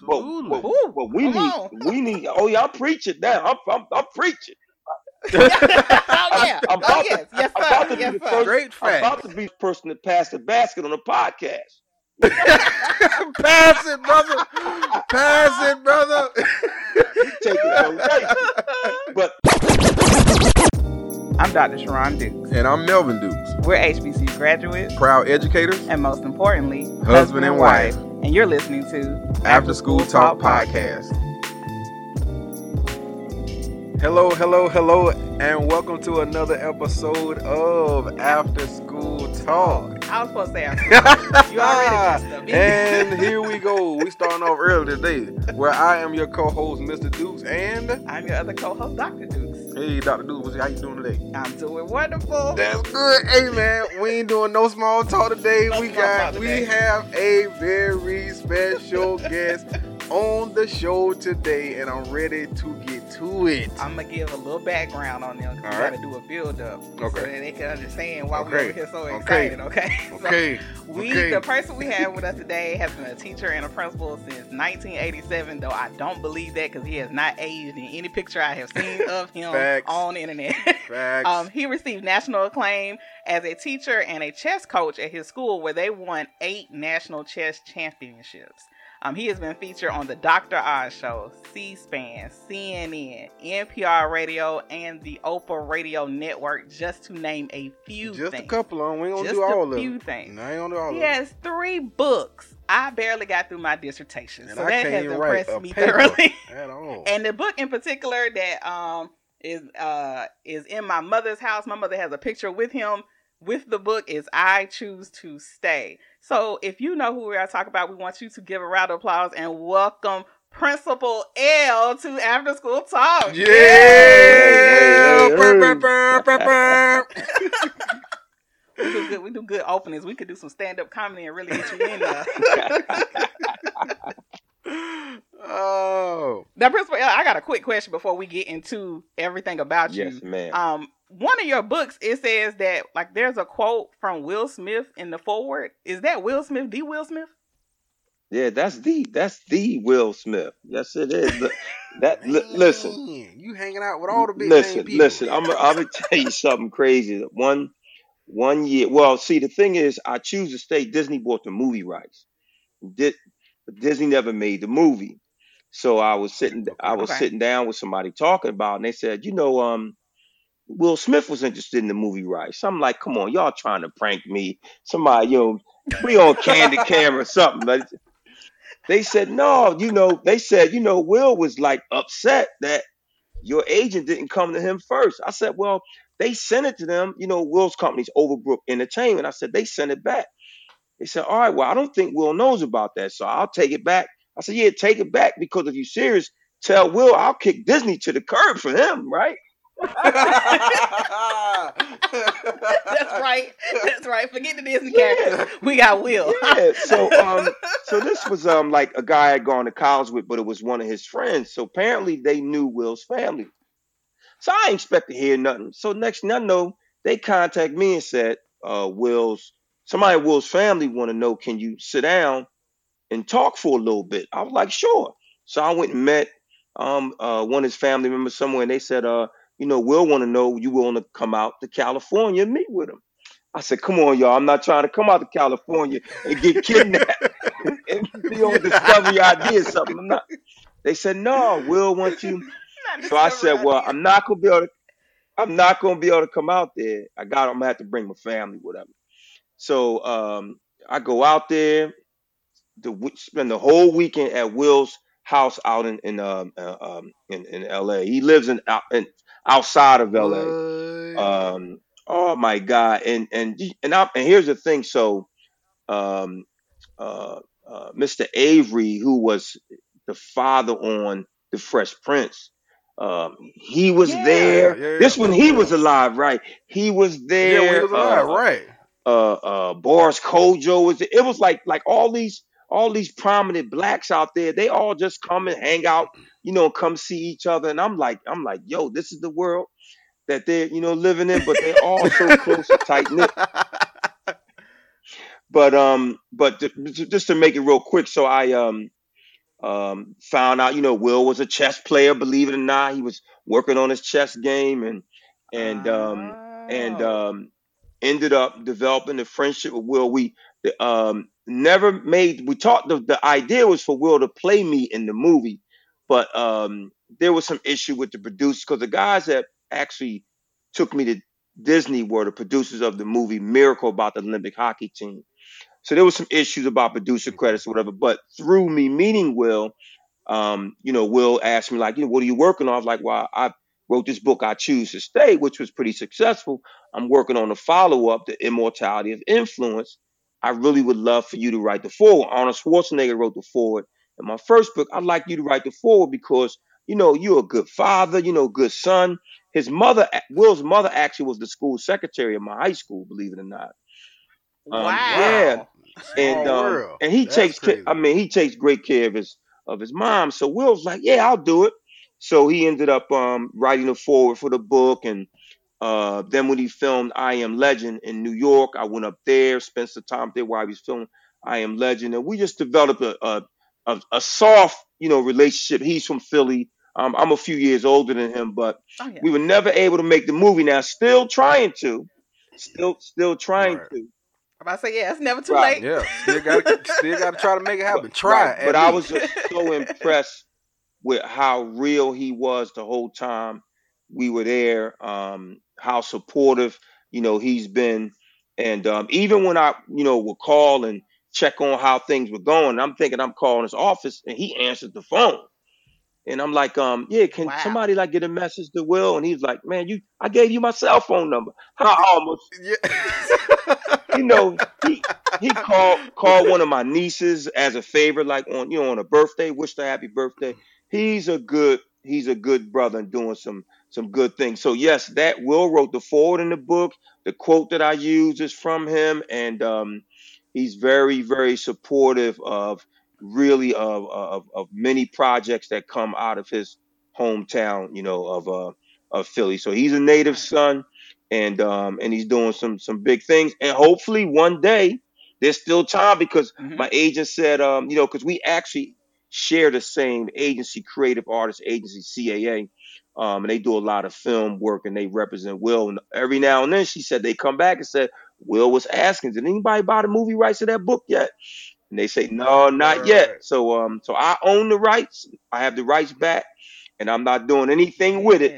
But, but, but we need on. we need. Oh yeah, I'm preaching now. I'm I'm, I'm preaching. oh yeah. I'm, I'm oh, about yes. to, yes, I'm about to yes, be the first. Great I'm about to be the person that passed the basket on the podcast. Pass it, brother. Pass it, brother. Take it But I'm Dr. Sharon Dukes. And I'm Melvin Dukes. We're HBCU graduates, proud educators, and most importantly, husband, husband and wife. And you're listening to After, School, Talk. Podcast. Hello, hello, hello, and welcome to another episode of After School Talk. I was supposed to say after. you already messed up. and here we go. We starting off early today, where I am your co-host, Mr. Dukes, and I'm your other co-host, Dr. Dukes. Hey, Dr. Dukes, how you doing today? I'm doing wonderful. That's good. Hey, man, we ain't doing no small talk today. No we got, we have a very special guest on the show today, and I'm ready to get to it. I'm gonna give a little background on them. We right. gotta do a build up, okay. so that they can understand why okay. we're here so excited. Okay. Okay. so we, okay. the person we have with us today, has been a teacher and a principal since 1987. Though I don't believe that because he has not aged in any picture I have seen of him on the internet. Facts. um, he received national acclaim as a teacher and a chess coach at his school, where they won eight national chess championships. Um, he has been featured on the Dr. Oz Show, C-SPAN, CNN, NPR Radio, and the Oprah Radio Network, just to name a few. Just things. a couple of them. We ain't gonna just do all of them. Just a few things. No, I ain't gonna do all he of them. He has three books. I barely got through my dissertation, and so I that has impressed me thoroughly. At all. and the book in particular that um is uh is in my mother's house. My mother has a picture with him with the book is I Choose to Stay. So if you know who we are talking about, we want you to give a round of applause and welcome Principal EL to After School Talk. Yeah. yeah. we do good. We do good openings. We could do some stand up comedy and really get you in there. oh. Now, Principal I got a quick question before we get into everything about you. Yes, ma'am. Um, one of your books it says that like there's a quote from Will Smith in the forward. Is that Will Smith? The Will Smith? Yeah, that's the that's the Will Smith. Yes, it is. that Man, listen, you hanging out with all the big listen, people. Listen, I'm I'm gonna tell you something crazy. One one year. Well, see, the thing is, I choose to stay. Disney bought the movie rights. Did Disney never made the movie. So I was sitting I was okay. sitting down with somebody talking about, it, and they said, you know, um, Will Smith was interested in the movie rights. I'm like, come on, y'all trying to prank me. Somebody, you know, we on candid camera or something. But they said, no, you know, they said, you know, Will was like upset that your agent didn't come to him first. I said, well, they sent it to them. You know, Will's company's Overbrook Entertainment. I said, they sent it back. They said, all right, well, I don't think Will knows about that, so I'll take it back. I said, yeah, take it back because if you're serious, tell Will I'll kick Disney to the curb for him, right? That's right. That's right. Forget the Disney characters. We got Will. yeah. So um so this was um like a guy I had gone to college with, but it was one of his friends. So apparently they knew Will's family. So I ain't expect to hear nothing. So next thing I know, they contact me and said, uh, Will's somebody Will's family want to know, can you sit down and talk for a little bit? I was like, sure. So I went and met um uh one of his family members somewhere and they said, uh, you know, Will want to know you want to come out to California and meet with him. I said, come on, y'all. I'm not trying to come out to California and get kidnapped and be on Discovery ID or something. I'm not. They said, no, Will wants you. So I said, well, I'm not gonna be able to. I'm not gonna be able to come out there. I got. I'm gonna have to bring my family, whatever. So um, I go out there, to spend the whole weekend at Will's house out in in um, uh, um in, in L.A. He lives in, in outside of LA. Um, oh my God! And and and I, and here's the thing. So, um, uh, uh, Mr. Avery, who was the father on The Fresh Prince, um, he was yeah, there. Yeah, yeah, this when he was alive, right? He was there. Yeah, he was alive, uh, right? Uh, uh, Boris Kodjoe was. It was like like all these all these prominent blacks out there, they all just come and hang out, you know, come see each other. And I'm like, I'm like, yo, this is the world that they're, you know, living in, but they're all so close and tight knit. But um, but just to make it real quick, so I um, Um, found out, you know, Will was a chess player. Believe it or not, he was working on his chess game, and and um, and um, ended up developing a friendship with Will. We um, never made. We talked. The, the idea was for Will to play me in the movie, but um, there was some issue with the producers because the guys that actually took me to Disney were the producers of the movie Miracle about the Olympic hockey team. So there was some issues about producer credits or whatever. But through me meeting Will, um, you know, Will asked me like, you know, what are you working on? I was like, well, I wrote this book, I Choose to Stay, which was pretty successful. I'm working on a follow up, The Immortality of Influence. I really would love for you to write the forward. Arnold Schwarzenegger wrote the forward in my first book. I'd like you to write the forward because, you know, you're a good father, you know, good son. His mother, Will's mother, actually was the school secretary of my high school, believe it or not. Um, wow. yeah. and um, and he That's takes. I mean, he takes great care of his of his mom. So Will's like, yeah, I'll do it. So he ended up um, writing the forward for the book, and uh, then when he filmed I Am Legend in New York, I went up there, spent some time there while he was filming I Am Legend, and we just developed a a, a, a soft, you know, relationship. He's from Philly. Um, I'm a few years older than him, but Oh, yeah. we were never able to make the movie. Now, still trying to, still still trying Right. to. I'm about to say, yeah, it's never too Right. late. Yeah, still got to still got to try to make it happen. Try, Right, at But I was just so impressed with how real he was the whole time we were there. Um, how supportive, you know, he's been, and um, even when I, you know, would call and check on how things were going, I'm thinking I'm calling his office, and he answered the phone. And I'm like, um, yeah, can Wow. somebody like get a message to Will? And he's like, man, you, I gave you my cell phone number. I almost Yeah. you know, he he called called one of my nieces as a favor, like on you know on a birthday, wished her happy birthday. He's a good he's a good brother and doing some some good things. So yes, that Will wrote the forward in the book. The quote that I use is from him, and um, he's very very supportive of really of, of of many projects that come out of his hometown, you know, of uh of Philly. So he's a native son and um and he's doing some some big things and hopefully one day there's still time because Mhm. my agent said um you know because we actually share the same agency creative artist agency caa um and they do a lot of film work and they represent will and every now and then she said they come back and said will was asking did anybody buy the movie rights to that book yet and they say no not Right. yet so um so i own the rights i have the rights back and i'm not doing anything with it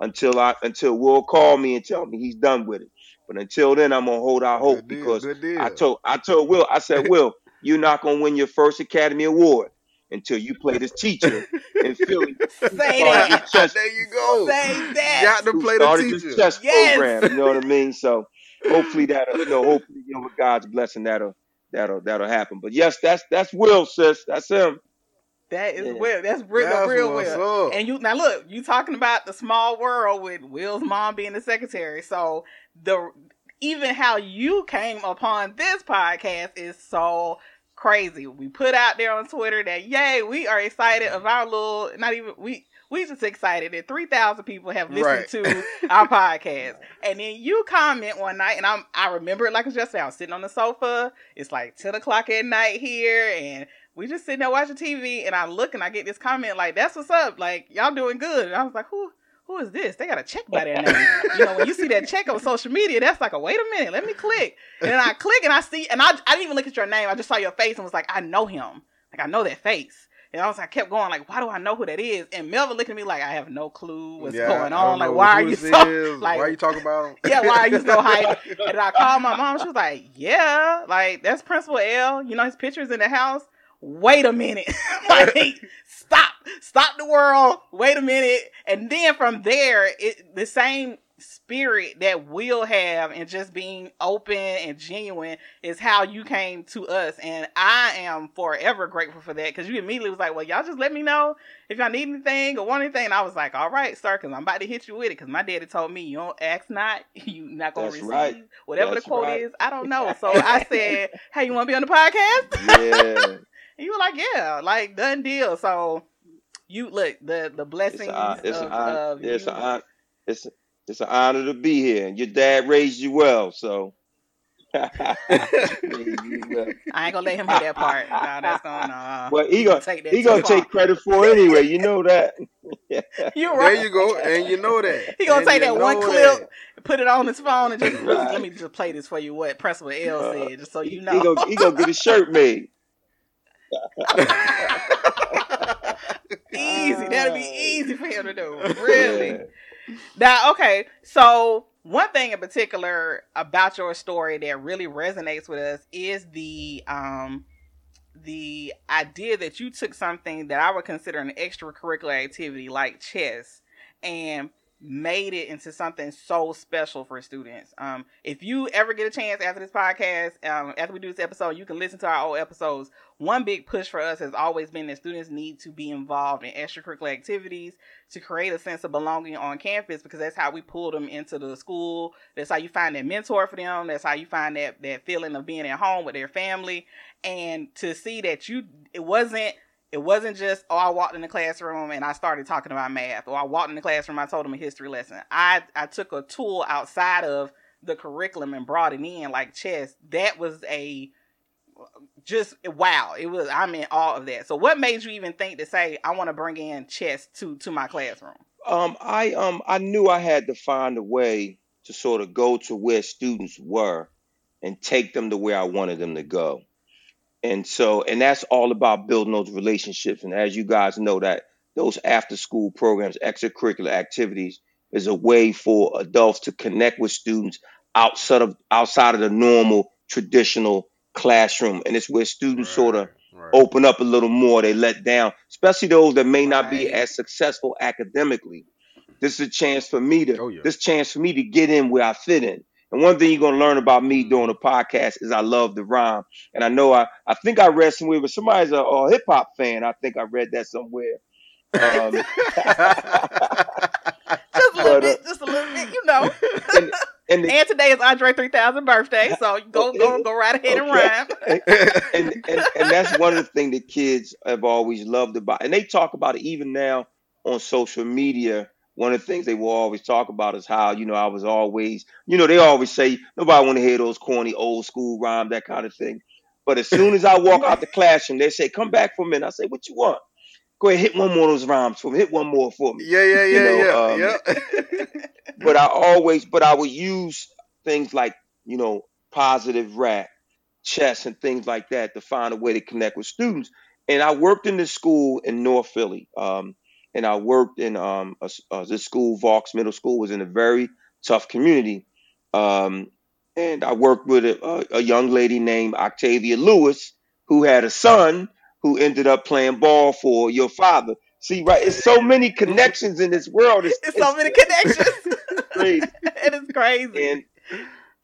until I until Will call me and tell me he's done with it. But until then, I'm gonna hold out hope deal. because I told I told Will I said Will, you're not gonna win your first Academy Award until you play this teacher in Philly. Say started that. this chess, there you go. Say that. You Got to play the teacher. this chess Yes. program. You know what I mean? So hopefully that'll you know hopefully you know with God's blessing that'll that'll that'll happen. But yes, that's that's Will, sis. That's him. That is Yeah. Will. That's real, That's real Will. up. And you now look, you talking about the small world with Will's mom being the secretary. So the even how you came upon this podcast is so crazy. We put out there on Twitter that yay, we are excited of our little not even we we just excited that three thousand people have listened Right. to our podcast. And then you comment one night, and I'm I remember it like it's just I was sitting on the sofa. It's like ten o'clock at night here, and we just sitting there watching TV. And I look and I get this comment like, "That's what's up. Like y'all doing good." And I was like, "Who?" Who is this? They got a check by their name. you know, when you see that check on social media, that's like a wait a minute, let me click. And then I click and I see, and I, I didn't even look at your name. I just saw your face and was like, I know him. Like I know that face. And I was, I kept going like, why do I know who that is? And Melvin looked at me like, I have no clue what's Yeah, going on. Like, why are you so is. like? why are you talking about him? Yeah, why are you so hyped? And I called my mom. She was like, "Yeah, like that's Principal EL. You know his pictures in the house. Wait a minute, like stop, stop the world. Wait a minute." And then from there, it the same spirit that we'll have and just being open and genuine is how you came to us and i am forever grateful for that because you immediately was like well y'all just let me know if y'all need anything or want anything and i was like all right sir because i'm about to hit you with it because my daddy told me you don't ask not you not gonna That's receive right. whatever That's the quote right. is i don't know so i said hey you want to be on the podcast Yeah. and you were like yeah like done deal so you look the the It's blessings a hon- it's an honor. of It's an hon- it's it's an honor to be here. And your dad raised you well, so I ain't gonna let him hear that part. No, that's gonna. Uh, well, he gonna take he gonna take credit for it anyway. You know that. you right. There you go, and you know that. He gonna and take that one clip, that. put it on his phone, and just right. let me just play this for you. What Principal EL uh, said, just so you know. He gonna he gonna get his shirt made. Easy. That'll be easy for him to do. Really. Now, okay, so one thing in particular about your story that really resonates with us is the um the idea that you took something that I would consider an extracurricular activity like chess and made it into something so special for students. Um, if you ever get a chance after this podcast, um, after we do this episode, you can listen to our old episodes. One big push for us has always been that students need to be involved in extracurricular activities to create a sense of belonging on campus because that's how we pull them into the school. That's how you find that mentor for them. That's how you find that that feeling of being at home with their family. And to see that you, it wasn't it wasn't just oh I walked in the classroom and I started talking about math or I walked in the classroom I told them a history lesson. I I took a tool outside of the curriculum and brought it in like chess. That was a just wow. It was I'm in awe of that. So what made you even think to say I want to bring in chess to to my classroom? Um I um I knew I had to find a way to sort of go to where students were and take them to where I wanted them to go. And so, and that's all about building those relationships. And as you guys know, that those after school programs, extracurricular activities, is a way for adults to connect with students outside of outside of the normal traditional classroom. And it's where students right, sort of right. open up a little more. They let down, especially those that may not be as successful academically. This is a chance for me to oh, yeah. this chance for me to get in where I fit in. And one thing you're gonna learn about me doing a podcast is I love the rhyme. And I know I, I think I read somewhere, but somebody's a, a hip hop fan. I think I read that somewhere. Um, just a little but, bit, uh, just a little bit, you know. And, and, the, and today is Andre 3000 birthday, so go go go right ahead okay. and rhyme. and, and and that's one of the things that kids have always loved about, and they talk about it even now on social media one of the things they will always talk about is how, you know, I was always, you know, they always say nobody want to hear those corny old school rhymes, that kind of thing. But as soon as I walk out the classroom, they say, come back for a minute. I say, what you want? Go ahead, hit one more of those rhymes for me. Hit one more for me. Yeah, yeah, yeah, you know, yeah, um, yeah. but I always, but I would use things like, you know, positive rap, chess, and things like that to find a way to connect with students. And I worked in this school in North Philly. Um, and I worked in um, a, uh, this school, Vaux Middle School, was in a very tough community. Um, and I worked with a, a, young lady named Octavia Lewis, who had a son who ended up playing ball for your father. See, right? It's so many connections in this world. It's, it's so many connections. crazy. it is crazy. And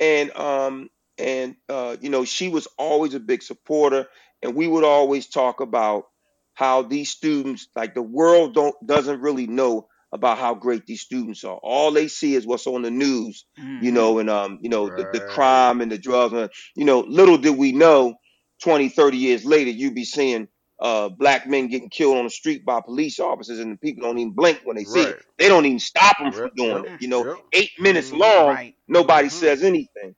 and um and uh, you know, she was always a big supporter, and we would always talk about how these students, like the world don't doesn't really know about how great these students are. All they see is what's on the news, mm-hmm. you know, and um, you know, right. the, the, crime and the drugs. And, you know, little did we know 20, 30 years later, you'd be seeing uh, black men getting killed on the street by police officers, and the people don't even blink when they see right. it. They don't even stop them from doing it. You know, yep. eight minutes mm-hmm. long, right. nobody mm-hmm. says anything.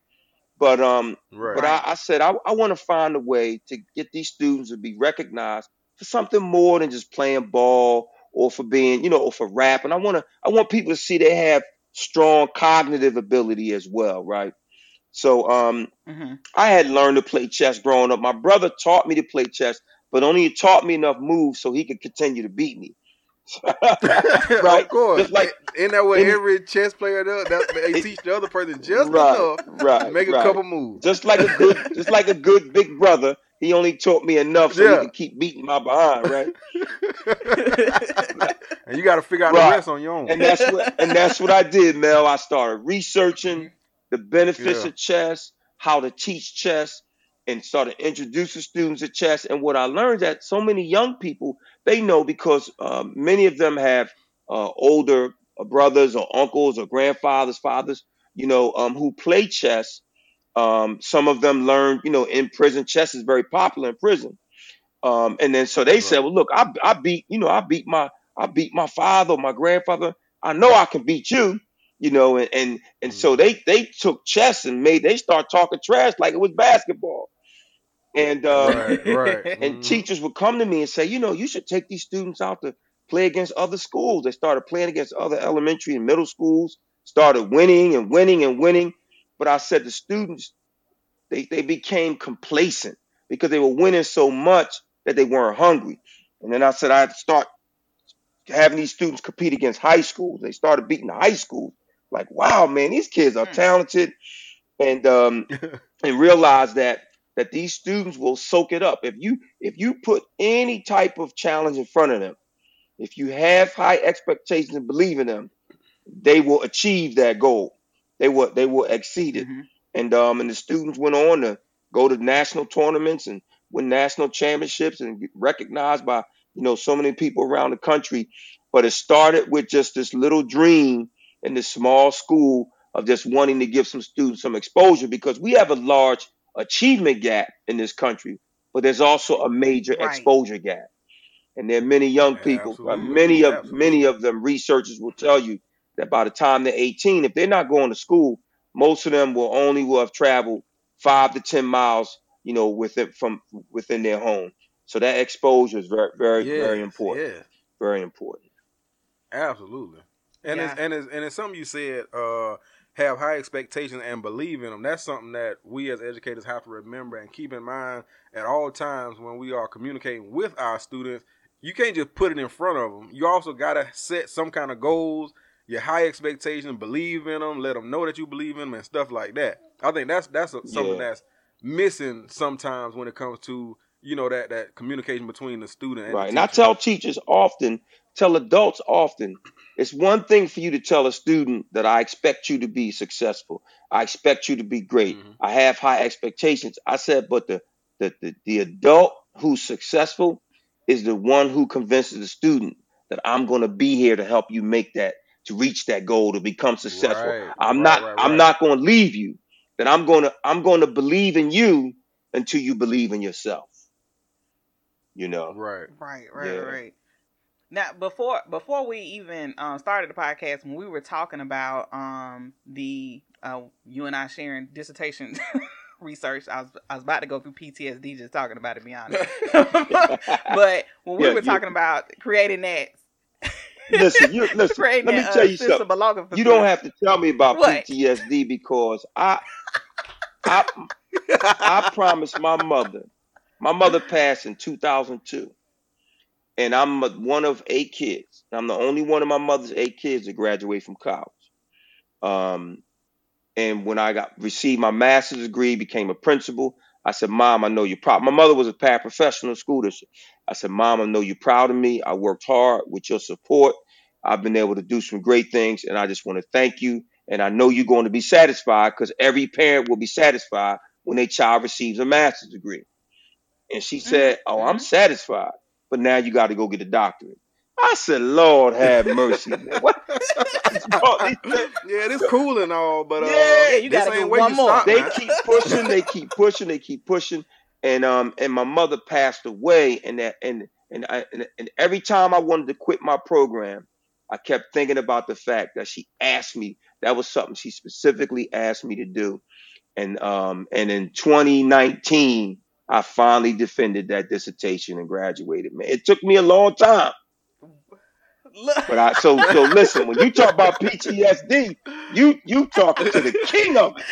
But um, but I, I said I, I want to find a way to get these students to be recognized for something more than just playing ball or for being, you know, or for rap. And I want to, I want people to see they have strong cognitive ability as well, right? So um, mm-hmm. I had learned to play chess growing up. My brother taught me to play chess, but only he taught me enough moves so he could continue to beat me. right, of course. Just like in that way, every chess player does. That, they teach the other person just right, enough right, to make right. a couple moves. Just like a good, just like a good big brother he only taught me enough so yeah. he can keep beating my behind, right? and you got to figure out right. the rest on your own. And that's what and that's what I did, Mel. I started researching mm-hmm. the benefits yeah. of chess, how to teach chess, and started introducing students to chess. And what I learned that so many young people they know because um, many of them have uh, older brothers or uncles or grandfathers, fathers, you know, um, who play chess um, some of them learned, you know, in prison. Chess is very popular in prison. Um, and then so they right. said, well, look, I, I beat, you know, I beat my, I beat my father, my grandfather. I know I can beat you. you know, and and, and so mm-hmm. they they took chess and made they start talking trash like it was basketball. And uh, right, right. and mm-hmm. teachers would come to me and say, you know, you should take these students out to play against other schools. They started playing against other elementary and middle schools, started winning and winning and winning. But I said the students, they, they became complacent because they were winning so much that they weren't hungry. And then I said I had to start having these students compete against high schools. They started beating the high schools. Like, wow, man, these kids are hmm. talented, and um, and realize that that these students will soak it up. If you if you put any type of challenge in front of them, if you have high expectations and believe in them, they will achieve that goal. They will they will exceed it. Mm-hmm. And um and the students went on to go to national tournaments and win national championships and get recognized by you know so many people around the country. But it started with just this little dream in this small school of just wanting to give some students some exposure because we have a large achievement gap in this country, but there's also a major right. exposure gap. And there are many young yeah, people, uh, many of absolutely. many of them researchers will tell you that by the time they're 18, if they're not going to school, most of them will only will have traveled five to 10 miles, you know, within from within their home. So that exposure is very, very, yes, very important. Yeah. Very important. Absolutely. And yeah. it's and it's and it's something you said, uh, have high expectations and believe in them. That's something that we as educators have to remember and keep in mind at all times when we are communicating with our students. You can't just put it in front of them. You also got to set some kind of goals, your high expectations, believe in them, let them know that you believe in them, and stuff like that. I think that's that's a, something yeah. that's missing sometimes when it comes to you know that that communication between the student and right. And I tell teachers often, tell adults often, it's one thing for you to tell a student that I expect you to be successful. I expect you to be great. Mm-hmm. I have high expectations. I said, but the, the the the adult who's successful is the one who convinces the student that I'm going to be here to help you make that to reach that goal to become successful. Right, I'm right, not right, I'm not going to leave you. That I'm going to I'm going to believe in you until you believe in yourself. You know. Right. Right, right, yeah. right. Now, before before we even um, started the podcast, when we were talking about um, the uh, you and I sharing dissertation research, I was I was about to go through PTSD just talking about it. Be honest, but when we yeah, were talking about creating that. listen, you, listen. Let me tell you uh, something. You don't have to tell me about what? PTSD because I, I, I promised my mother. My mother passed in 2002 and I'm one of eight kids. I'm the only one of my mother's eight kids to graduate from college. Um, and when I got received my master's degree, became a principal, I said, "Mom, I know you're proud." My mother was a paraprofessional school teacher. I said, "Mom, I know you're proud of me. I worked hard with your support. I've been able to do some great things, and I just want to thank you. And I know you're going to be satisfied because every parent will be satisfied when their child receives a master's degree." And she said, "Oh, I'm mm-hmm. satisfied." But now you got to go get a doctorate. I said, Lord have mercy. what? yeah, it's cool and all, but uh, yeah, you got to get one more. Stop, they keep pushing, they keep pushing, they keep pushing, and um, and my mother passed away, and that, and and I, and, and every time I wanted to quit my program, I kept thinking about the fact that she asked me. That was something she specifically asked me to do, and um, and in 2019 I finally defended that dissertation and graduated. Man, it took me a long time. But I so so listen, when you talk about PTSD, you you talking to the king of it.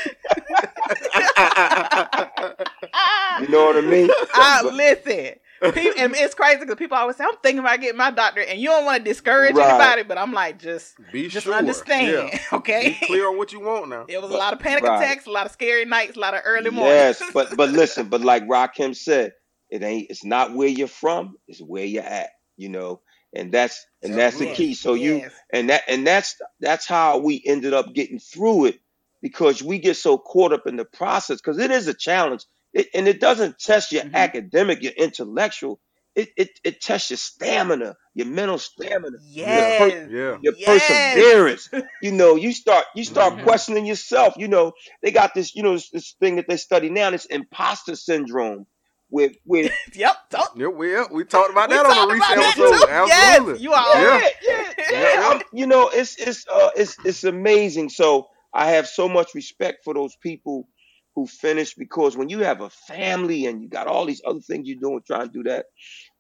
you know what I mean? I listen people, and it's crazy because people always say, "I'm thinking about getting my doctor," and you don't want to discourage right. anybody, but I'm like, just be just sure. understand, yeah. okay? Be clear on what you want now. It was but, a lot of panic right. attacks, a lot of scary nights, a lot of early mornings. Yes, but but listen, but like Rakim said, it ain't. It's not where you're from; it's where you're at. You know, and that's and that's the key. So yes. you and that and that's that's how we ended up getting through it because we get so caught up in the process because it is a challenge it, and it doesn't test your mm-hmm. academic, your intellectual. It, it it tests your stamina, your mental stamina, yes. your, per, yeah. your yes. perseverance. you know, you start you start mm-hmm. questioning yourself. You know, they got this, you know, this, this thing that they study now, this imposter syndrome with with yep, yep we we talked about that on the recent episode. Yes, you are yeah, yeah. yeah, you know, it's it's uh, it's it's amazing. So I have so much respect for those people who finish because when you have a family and you got all these other things you're doing trying to do that,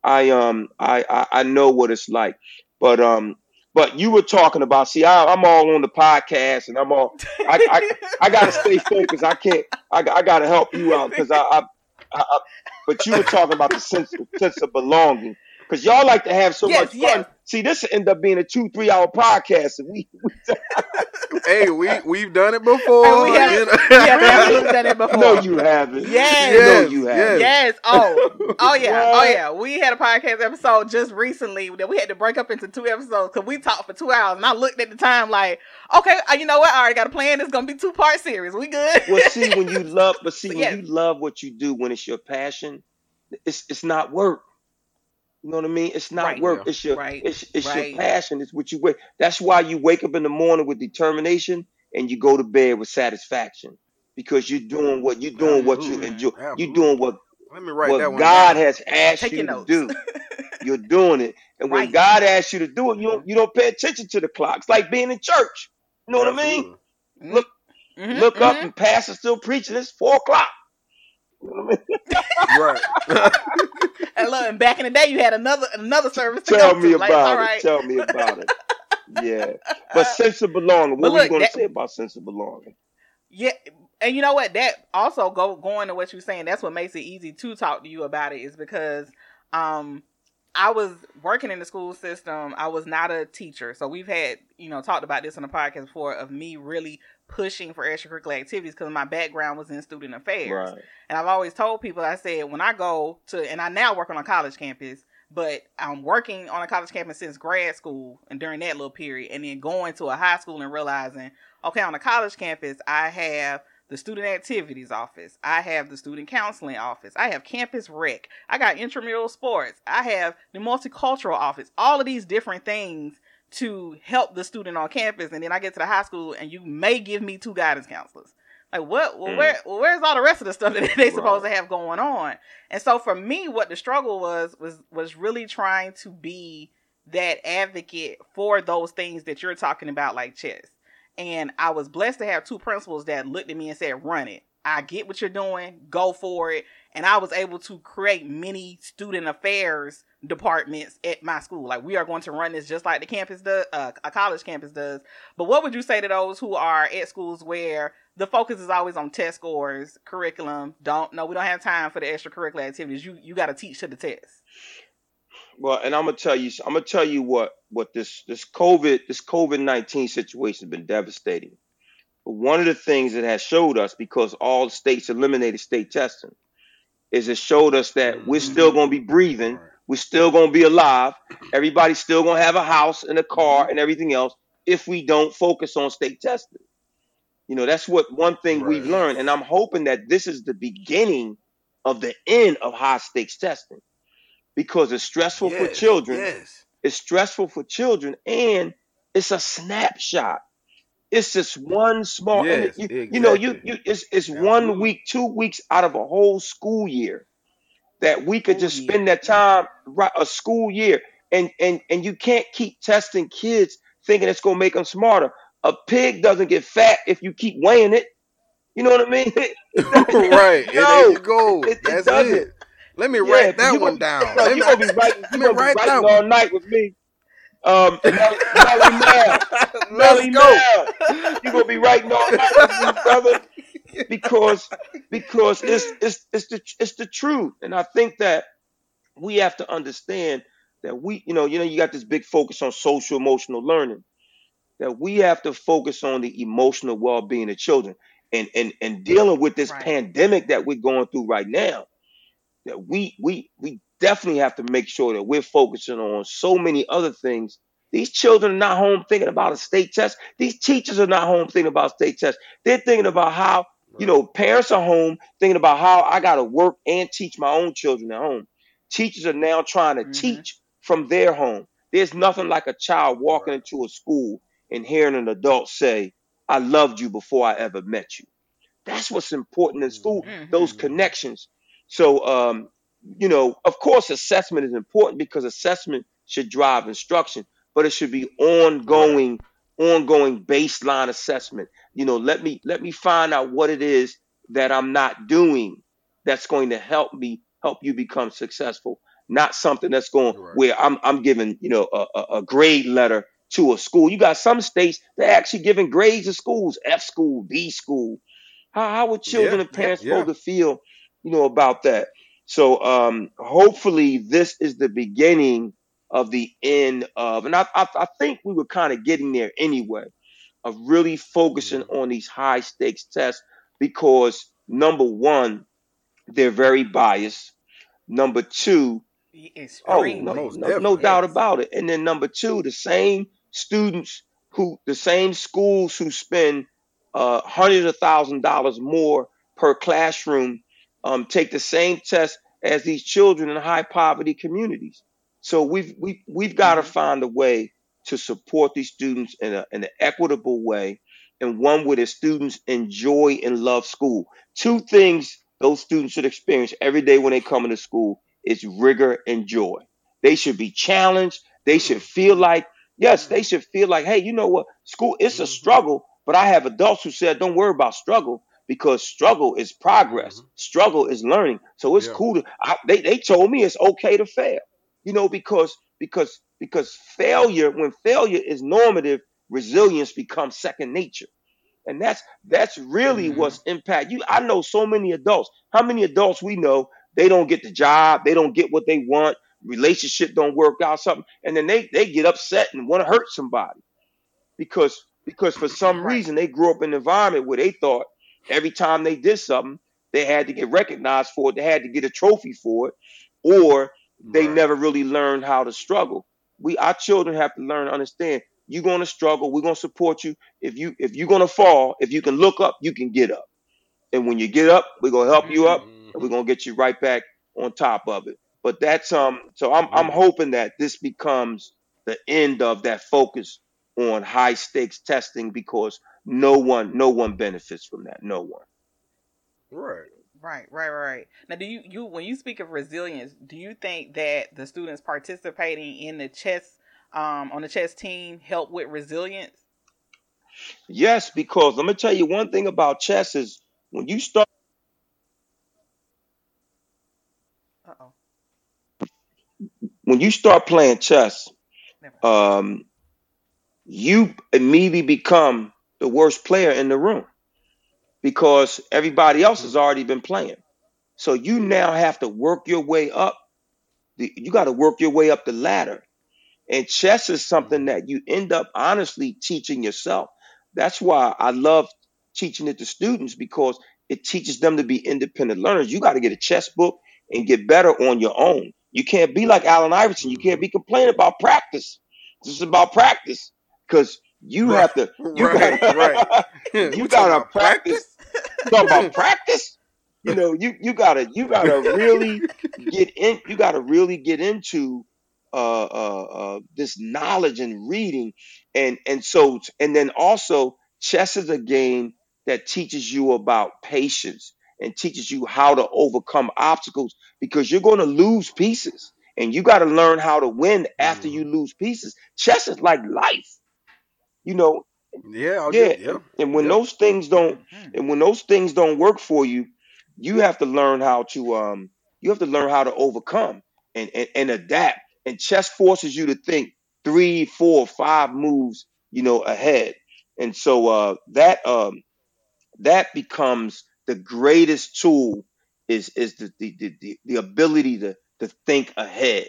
I um I I, I know what it's like. But um but you were talking about see I, am all on the podcast and I'm all I I, I gotta stay focused. I can't I, I gotta help you out because I, I, I, but you were talking about the sense sense of belonging because y'all like to have so yes, much fun. Yes. See, this will end up being a two, three hour podcast. And we, we hey, we we've done it before. we have, you know? yeah, done it before. No, you haven't. Yes, yes no, you haven't. Yes. Oh, oh yeah, what? oh yeah. We had a podcast episode just recently that we had to break up into two episodes because we talked for two hours, and I looked at the time like, okay, uh, you know what? I already got a plan. It's gonna be two part series. We good. well, see, when you love, but see, when yes. you love what you do, when it's your passion, it's it's not work. You know what I mean? It's not right, work. It's your right, it's, it's right. your passion. It's what you wake. That's why you wake up in the morning with determination and you go to bed with satisfaction because you're doing what you're doing what you enjoy. You're doing what Let me write what that one God down. has asked Take you to do. You're doing it, and when God asks you to do it, you don't you don't pay attention to the clock. It's like being in church. You know what I mean? Look mm-hmm, look mm-hmm. up, and pastor still preaching. It's four o'clock. You know what I mean? Right. and look, and back in the day, you had another another service. Tell me to. about like, it. Right. Tell me about it. Yeah, but sense of belonging. What look, were you going to say about sense of belonging? Yeah, and you know what? That also go going to what you're saying. That's what makes it easy to talk to you about it. Is because um I was working in the school system. I was not a teacher. So we've had, you know, talked about this on the podcast before of me really pushing for extracurricular activities because my background was in student affairs. Right. And I've always told people, I said, when I go to, and I now work on a college campus, but I'm working on a college campus since grad school and during that little period, and then going to a high school and realizing, okay, on a college campus, I have the student activities office. I have the student counseling office. I have campus rec. I got intramural sports. I have the multicultural office. All of these different things to help the student on campus. And then I get to the high school and you may give me two guidance counselors. Like what? Well, mm. where? Well, where's all the rest of the stuff that they supposed right. to have going on? And so for me, what the struggle was was was really trying to be that advocate for those things that you're talking about, like chess. And I was blessed to have two principals that looked at me and said, run it. I get what you're doing, go for it. And I was able to create many student affairs departments at my school. Like we are going to run this just like the campus does, uh, a college campus does. But what would you say to those who are at schools where the focus is always on test scores, curriculum? Don't no, we don't have time for the extracurricular activities. You you got to teach to the test. Well, and I'm gonna tell you, I'm gonna tell you what what this this COVID this COVID nineteen situation has been devastating. But one of the things that has showed us, because all the states eliminated state testing, is it showed us that we're still gonna be breathing, we're still gonna be alive, everybody's still gonna have a house and a car and everything else if we don't focus on state testing. You know, that's what one thing right. we've learned, and I'm hoping that this is the beginning of the end of high stakes testing because it's stressful yes, for children. Yes. It's stressful for children and it's a snapshot. It's just one small, yes, you, exactly. you, know, you, you it's, it's one week, two weeks out of a whole school year that we could just spend that mm-hmm. time right a school year and and and you can't keep testing kids thinking it's going to make them smarter. A pig doesn't get fat if you keep weighing it. You know what I mean? right. no, there you go. It, That's it. it. Let me yeah, write that one down. No, you gonna be writing, you gonna be writing all one. night with me. Um, Melly Mel, you gonna be writing all night with me, brother, because because it's it's it's the it's the truth, and I think that we have to understand that we, you know, you know, you got this big focus on social emotional learning, that we have to focus on the emotional well being of children, and and and dealing with this right. pandemic that we're going through right now that we we we definitely have to make sure that we're focusing on so many other things. These children are not home thinking about a state test. These teachers are not home thinking about state tests. They're thinking about how, you know, parents are home thinking about how I got to work and teach my own children at home. Teachers are now trying to mm-hmm. teach from their home. There's nothing like a child walking into a school and hearing an adult say, I loved you before I ever met you. That's what's important in school, mm-hmm. those connections. So, um, you know, of course, assessment is important because assessment should drive instruction. but it should be ongoing, ongoing baseline assessment. You know, let me let me find out what it is that I'm not doing that's going to help me help you become successful. Not something that's going Right. where I'm I'm giving you know a, a, a grade letter to a school. You got some states that actually giving grades to schools, F school, B school. How how would children Yeah, and parents yeah. supposed to feel, you know, about that? So um hopefully this is the beginning of the end of and I I, I think we were kind of getting there anyway, of really focusing on these high stakes tests because number one, they're very biased. Number two, Y- Oh, Extremely. no, no, no doubt about it. And then number two, the same students who, the same schools who spend uh, hundreds of thousand dollars more per classroom, um, take the same test as these children in high poverty communities. So we've we we've got to find a way to support these students in, a, in an equitable way, and one where the students enjoy and love school. Two things those students should experience every day when they come into school is rigor and joy. They should be challenged. They should feel like, yes, they should feel like, hey, you know what? School, it's a Mhm. struggle, but I have adults who said, don't worry about struggle because struggle is progress. Mhm. Struggle is learning. So it's Yeah. cool to, I, they, they told me it's okay to fail, you know, because, because, because failure, when failure is normative, resilience becomes second nature. And that's that's really Mhm. what's impact you. I know so many adults. How many adults we know they don't get the job, they don't get what they want, relationship don't work out, something, and then they they get upset and want to hurt somebody because because for some Right. reason they grew up in an environment where they thought every time they did something they had to get recognized for it, they had to get a trophy for it, or they Right. never really learned how to struggle. We our children have to learn to understand you're gonna struggle, we're gonna support you. If you if you're gonna fall, if you can look up, you can get up. And when you get up, we're gonna help you up and we're gonna get you right back on top of it. But that's um so I'm I'm hoping that this becomes the end of that focus on high stakes testing because no one no one benefits from that. No one. Right. Right, right, right. Now, do you you when you speak of resilience, do you think that the students participating in the chess um on the chess team help with resilience? Yes, because let me tell you one thing about chess is when you start Uh oh. when you start playing chess, um, you immediately become the worst player in the room because everybody else has already been playing. So you now have to work your way up. The, you got to work your way up the ladder. And chess is something Mhm. that you end up honestly teaching yourself. That's why I love teaching it to students because it teaches them to be independent learners. You got to get a chess book and get better on your own. You can't be like Allen Iverson. You can't Mhm. be complaining about practice. This is about practice because you Right. have to. You Right. got Right. You gotta practice. talk about practice. You know, you you gotta you gotta really get in. You gotta really get into uh, uh, uh, this knowledge and reading, and and so and then also chess is a game that teaches you about patience and teaches you how to overcome obstacles because you're going to lose pieces and you got to learn how to win after you Mhm. lose pieces. Chess is like life, you know. Yeah. I'll Yeah, get, yeah. and when Yep. those things don't Mhm. and when those things don't work for you, you have to learn how to um you have to learn how to overcome and and, and adapt. And chess forces you to think three, four, five moves, you know, ahead. And so uh that um that becomes the greatest tool is is the the the, the, the ability to to think ahead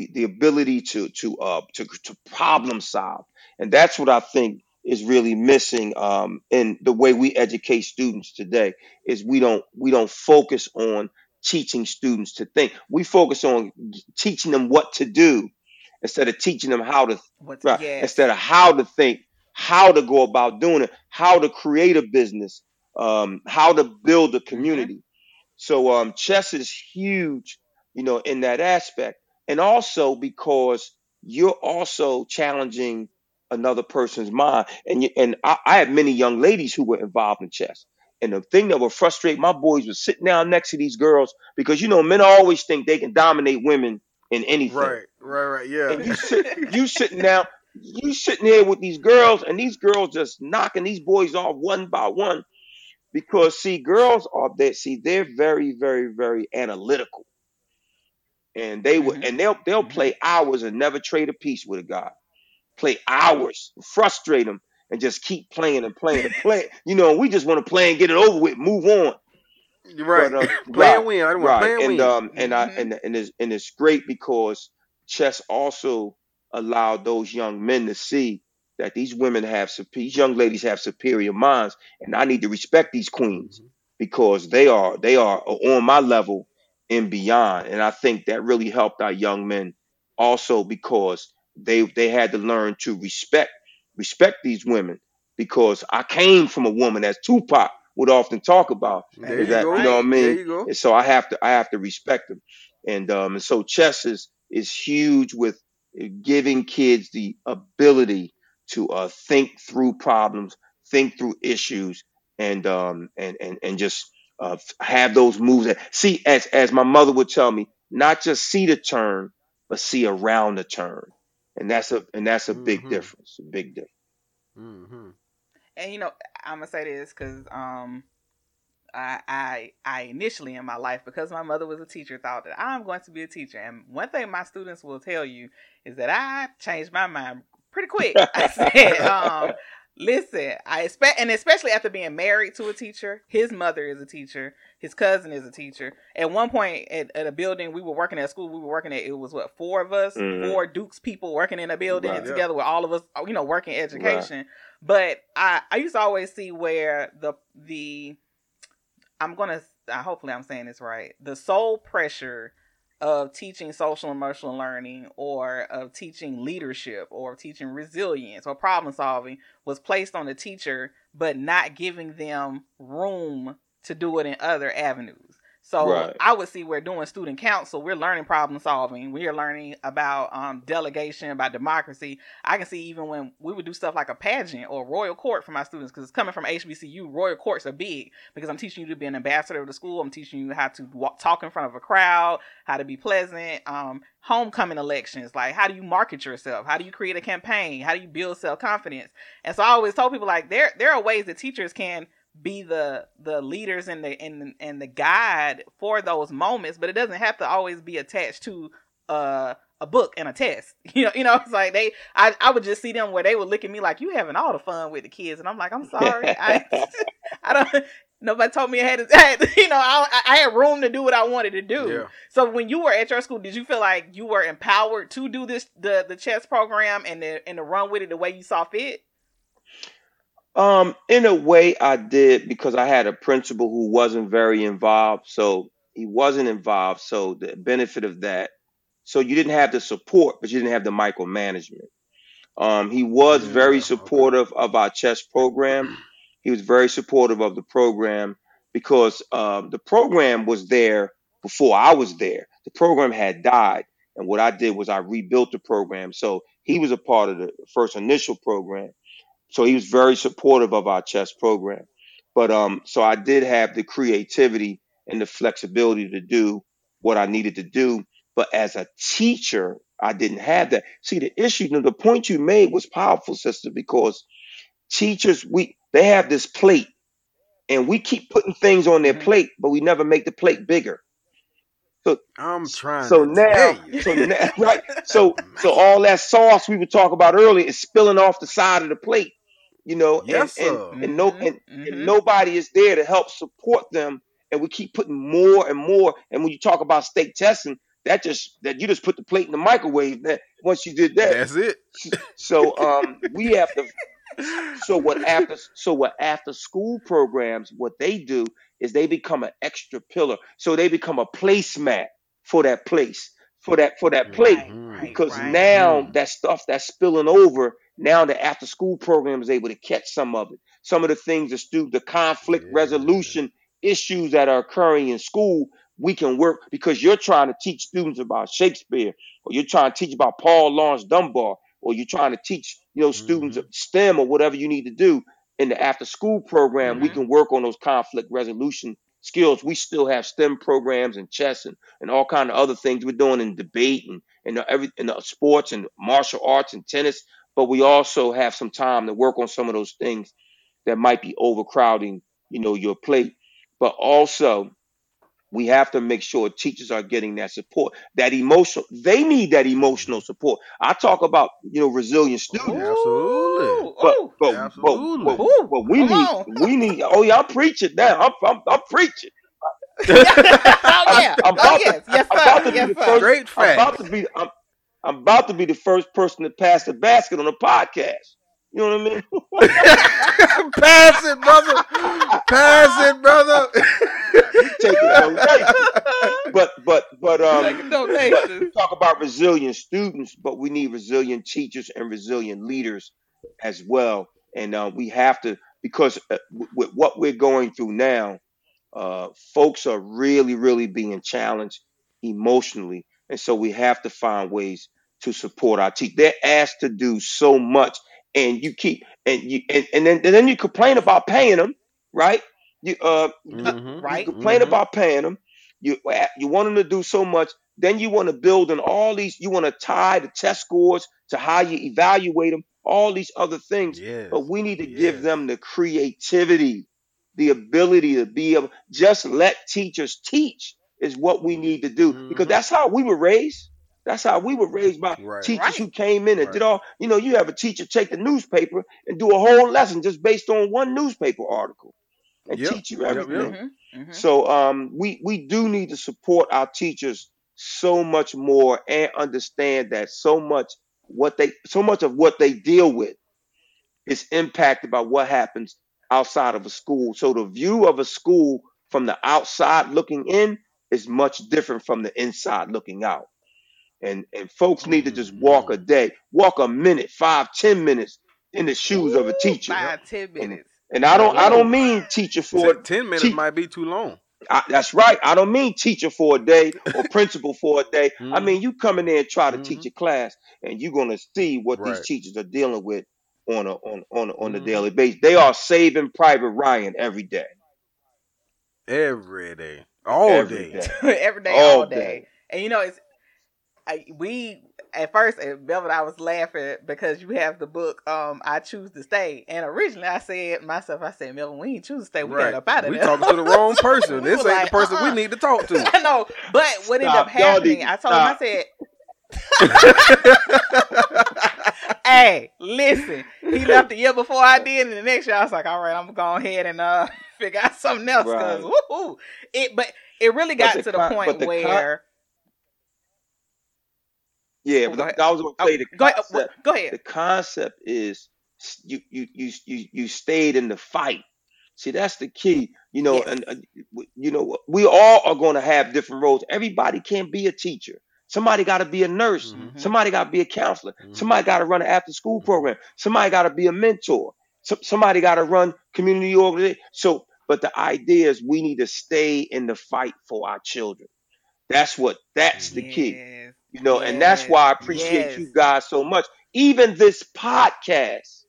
the, the ability to to uh to, to problem solve and that's what i think is really missing um in the way we educate students today is we don't we don't focus on teaching students to think we focus on teaching them what to do instead of teaching them how to What's right yes. instead of how to think how to go about doing it how to create a business um how to build a Mhm. community so um, chess is huge, you know, in that aspect, and also because you're also challenging another person's mind. And you, and I, I had many young ladies who were involved in chess. And the thing that would frustrate my boys was sitting down next to these girls because you know men always think they can dominate women in anything. Right. Right, right, yeah. And you sit, you sitting down, you sitting there with these girls, and these girls just knocking these boys off one by one, because see, girls are they see they're very, very, very analytical, and they would, Mhm. and they'll they'll play hours and never trade a piece with a guy, play hours, frustrate them, and just keep playing and playing and playing. You know, we just want to play and get it over with, move on. right. But, uh, play right, and win. I don't right play and and win. um and i Mhm. and and it's and it's great because chess also allowed those young men to see that these women have these young ladies have superior minds and i need to respect these queens because they are they are on my level and beyond and i think that really helped our young men also because they they had to learn to respect respect these women because i came from a woman as tupac would often talk about there is you that go. you know what I mean? There you go. and so I have to I have to respect them, and um and so chess is is huge with giving kids the ability to uh think through problems, think through issues, and um and and and just uh have those moves that see as as my mother would tell me, not just see the turn, but see around the turn, and that's a and that's a big Mhm. difference, a big difference. hmm and you know i'm gonna say this because um I, I I initially in my life because my mother was a teacher thought that I'm going to be a teacher and one thing my students will tell you is that I changed my mind pretty quick. I said, um, listen, I expect and especially after being married to a teacher, his mother is a teacher, his cousin is a teacher. At one point at, at a building we were working at school, we were working at it was what four of us, Mhm. four Dukes people working in a building Right. Yeah. together with all of us, you know, working education. But I I used to always see where the the I'm gonna hopefully I'm saying this right. The sole pressure of teaching social emotional learning or of teaching leadership or teaching resilience or problem solving was placed on the teacher, but not giving them room to do it in other avenues. So Right. I would see we're doing student council, we're learning problem solving, we are learning about um, delegation, about democracy. I can see even when we would do stuff like a pageant or royal court for my students, because it's coming from HBCU, royal courts are big because I'm teaching you to be an ambassador of the school. I'm teaching you how to walk, talk in front of a crowd, how to be pleasant. Um, homecoming elections, like how do you market yourself? How do you create a campaign? How do you build self confidence? And so I always told people like there there are ways that teachers can be the the leaders and the and and the guide for those moments, but it doesn't have to always be attached to uh a book and a test. You know, you know, it's like they I, I would just see them where they would look at me like you having all the fun with the kids and I'm like, I'm sorry. I I don't nobody told me I had to I had- you know, I I had room to do what I wanted to do. Yeah. So when you were at your school, did you feel like you were empowered to do this the the chess program and the and to run with it the way you saw fit? Um, in a way, I did because I had a principal who wasn't very involved. So he wasn't involved. So the benefit of that, so you didn't have the support, but you didn't have the micromanagement. Um, he was Yeah, very okay. supportive of our chess program. He was very supportive of the program because um, the program was there before I was there. The program had died, and what I did was I rebuilt the program. So he was a part of the first initial program. So he was very supportive of our chess program. But um, so I did have the creativity and the flexibility to do what I needed to do. But as a teacher, I didn't have that. See, the issue, you know, the point you made was powerful, sister, because teachers, we they have this plate, and we keep putting things on their plate, but we never make the plate bigger. So I'm trying So to now, so now, right? So, so all that sauce we were talking about earlier is spilling off the side of the plate, you know, Yes, and, and, and no, and, mhm. and nobody is there to help support them, and we keep putting more and more. And when you talk about state testing, that just that you just put the plate in the microwave. That once you did that, That's it. so um, we have to so what after so what after school programs what they do is they become an extra pillar so they become a placemat for that place for that for that plate Right, right, because right. now Mhm. that stuff that's spilling over now the after school program is able to catch some of it some of the things the student the conflict Yeah. resolution issues that are occurring in school we can work because you're trying to teach students about shakespeare or you're trying to teach about paul laurence dunbar or you're trying to teach you know students Mhm. STEM or whatever you need to do in the after school program, we Mhm. can work on those conflict resolution skills. We still have STEM programs and chess and, and all kind of other things we're doing in debate and, and every in the sports and martial arts and tennis, but we also have some time to work on some of those things that might be overcrowding, you know, your plate. But also, we have to make sure teachers are getting that support, that emotional. They need that emotional support. I talk about you know resilient students, Absolutely. but but, Absolutely. but, but, but we come need on. we need. Oh yeah, I'm preaching now. I'm I'm, I'm preaching. oh yeah. I'm oh about to- yes. Yes, I'm about to sir. be Yes, the sir. first- Great I'm about to be. I'm, I'm about to be the first person to pass the basket on a podcast. You know what I mean? Pass it, brother. Pass it, brother. Take it, but but but um. Taking donations. talk about resilient students, but we need resilient teachers and resilient leaders as well. And uh, we have to, because uh, w- with what we're going through now, uh, folks are really, really being challenged emotionally. And so we have to find ways to support our teachers. They're asked to do so much, and you keep and you and, and then and then you complain about paying them, right? You uh, Mhm. Right. you complain Mhm. about paying them. You you want them to do so much. Then you want to build in all these. You want to tie the test scores to how you evaluate them. All these other things. Yes. But we need to give them the creativity, the ability to be able. Just let teachers teach is what we need to do because Mhm. that's how we were raised. That's how we were raised by Right. teachers Right. who came in and Right. did all. You know, you have a teacher take the newspaper and do a whole lesson just based on one newspaper article and Yep. teach you Yep, yep. everything. Mhm, mhm. So um, we we do need to support our teachers so much more and understand that so much what they so much of what they deal with is impacted by what happens outside of a school. So the view of a school from the outside looking in is much different from the inside looking out. And and folks need to just walk a day, walk a minute, five, ten minutes in the shoes of a teacher. Five, ten minutes. And I don't I don't mean teacher for ten minutes Te- might be too long. I, that's right. I don't mean teacher for a day or principal for a day. I Mhm. mean you come in there and try to Mhm. teach a class, and you're gonna see what these teachers are dealing with on a on on on a Mhm. daily basis. They are saving Private Ryan every day. Every day. All Every day. day. Every day, All all day. day. And you know, it's I, we at first, and Melvin, I was laughing because you have the book. Um, I choose to stay, and originally I said myself, I said, Melvin, we ain't choose to stay. We Right. got up out of it. We there. talking to the wrong person. This ain't like, the person uh-uh. we need to talk to. I know, but what ended up happening, I to told him, I said, "Hey, listen." He left the year before I did, and the next year I was like, "All right, I'm gonna go ahead and uh figure out something else." Cause Right. woohoo, it. But it really got the to the con- point the con- where. Yeah, Oh, but. I was gonna Oh, say the go ahead. concept. Go ahead. The concept is you you you you you stayed in the fight. See, that's the key. You know, and uh, you know we all are going to have different roles. Everybody can't be a teacher. Somebody got to be a nurse. Mhm. Somebody got to be a counselor. Mhm. Somebody got to run an after school program. Somebody got to be a mentor. So, somebody got to run community organization. So, but the idea is we need to stay in the fight for our children. That's what. That's the key. Yes. You know, and that's why I appreciate Yes. you guys so much. Even this podcast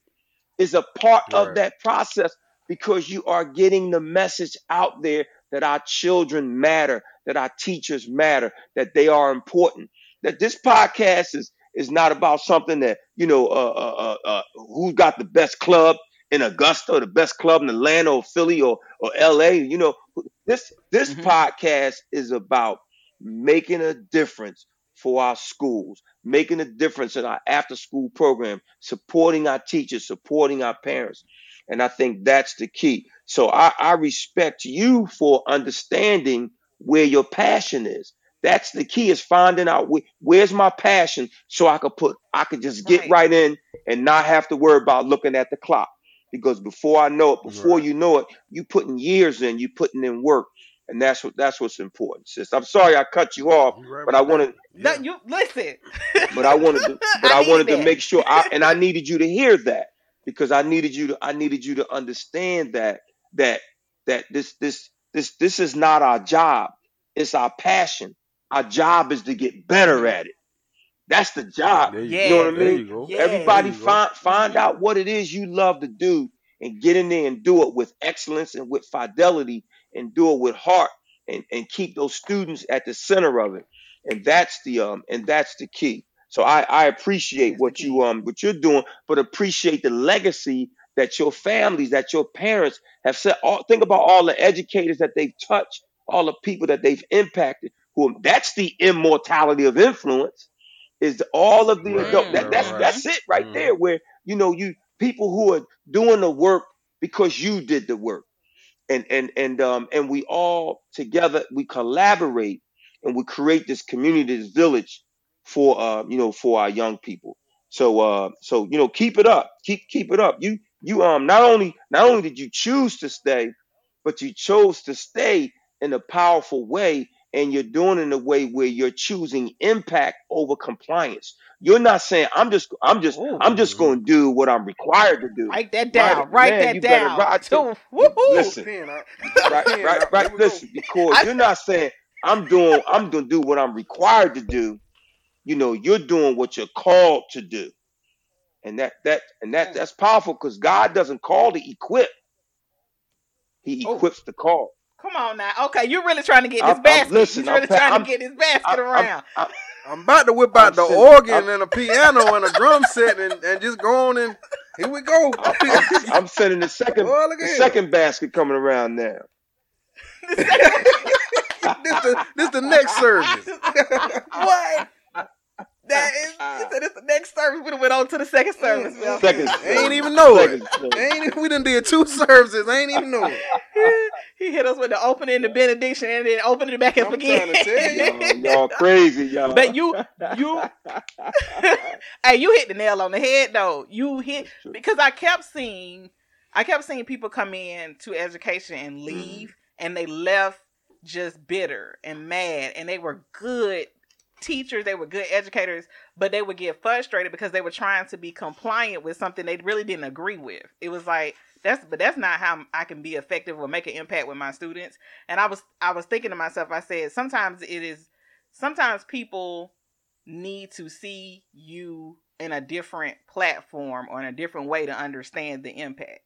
is a part Right. of that process because you are getting the message out there that our children matter, that our teachers matter, that they are important. That this podcast is is not about something that you know, uh, uh, uh, uh, who got the best club in Augusta, the best club in Atlanta, or Philly, or or L.A. You know, this this Mhm. podcast is about making a difference for our schools, making a difference in our after school program, supporting our teachers, supporting our parents. And I think that's the key. So I, I respect you for understanding where your passion is. That's the key is finding out wh- where's my passion so I could put, I could just get Right. right in and not have to worry about looking at the clock. Because before I know it, before Right. you know it, you putting years in, you putting in work. And that's what that's what's important, sis. I'm sorry I cut you off, right but I about wanted No, that. you listen. but I wanted to, but I I, needed wanted to that. make sure, I, and I needed you to hear that because I needed you to, I needed you to understand that that that this this this this is not our job, it's our passion. Our job is to get better at it. That's the job. You, Yeah. You know what I mean? Yeah. Everybody There you go. find find out what it is you love to do and get in there and do it with excellence and with fidelity and do it with heart and, and keep those students at the center of it. and that's the um and that's the key. So I I appreciate what you um what you're doing, but appreciate the legacy that your families, that your parents have set. All, think about all the educators that they've touched, all the people that they've impacted. Who that's the immortality of influence. Is all of the Right, adult that, that's right. that's it right Mhm. there. Where you know you people who are doing the work because you did the work and and and um and we all together we collaborate and we create this community this village for uh you know for our young people so uh so you know keep it up keep keep it up you you um not only not only did you choose to stay but you chose to stay in a powerful way and you're doing it in a way where you're choosing impact over compliance you're not saying i'm just i'm just Ooh. i'm just going to do what i'm required to do Write that down. Right, Write man, that you down. write Too. it. Woohoo. Listen. Pen out. right, Pen right, right. There go. Listen, because I- you're not saying I'm doing, I'm gonna do what I'm required to do. You know, you're doing what you're called to do, and that that and that that's powerful because God doesn't call to equip; He Oh. equips the call. Come on now. Okay, you're really trying to get this I'm- I'm- basket. listen, you're really I'm trying I'm- to get this basket I'm- I'm- around. I'm- I'm about to whip out I'm the sitting- organ I'm- and a piano and a drum set and, and just go on and here we go. I'm, I'm, I'm sending the second Oh, the at second basket coming around now. this the this the next service. what? That is, you said it's the next service. We went on to the second service. Mm, Bill. Second, Ain't even know it. Ain't we done did two services. I Ain't even know it. he hit us with the opening, and the benediction, and then opening it back up I'm again. trying to tell Y'all, y'all crazy, y'all. But you, you, hey, you hit the nail on the head though. You hit because I kept seeing, I kept seeing people come in to education and leave, and they left just bitter and mad, and they were good teachers, they were good educators, but they would get frustrated because they were trying to be compliant with something they really didn't agree with. It was like that's, but that's not how I can be effective or make an impact with my students. And I was, I was thinking to myself, I said, sometimes it is, sometimes people need to see you in a different platform or in a different way to understand the impact.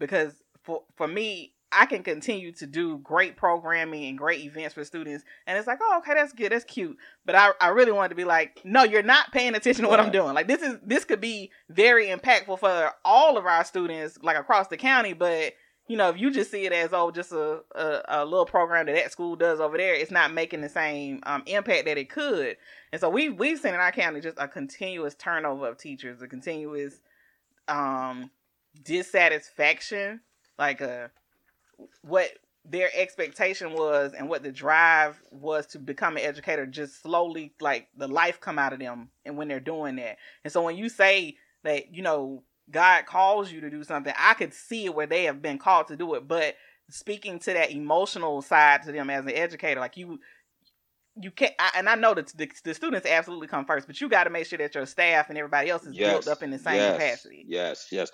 Because for for me, I can continue to do great programming and great events for students, and it's like, oh, okay, that's good, that's cute. But I, I really wanted to be like, no, you're not paying attention to what I'm doing. Like this is this could be very impactful for all of our students, like across the county. But you know, if you just see it as oh, just a a, a little program that that school does over there, it's not making the same um, impact that it could. And so we we've seen in our county just a continuous turnover of teachers, a continuous um dissatisfaction, like a what their expectation was and what the drive was to become an educator just slowly like the life come out of them and when they're doing that. And so when you say that, you know, God calls you to do something, I could see where they have been called to do it, but speaking to that emotional side to them as an educator, like you you can't I, and I know that the, the students absolutely come first, but you got to make sure that your staff and everybody else is built up in the same yes, capacity. Yes, yes.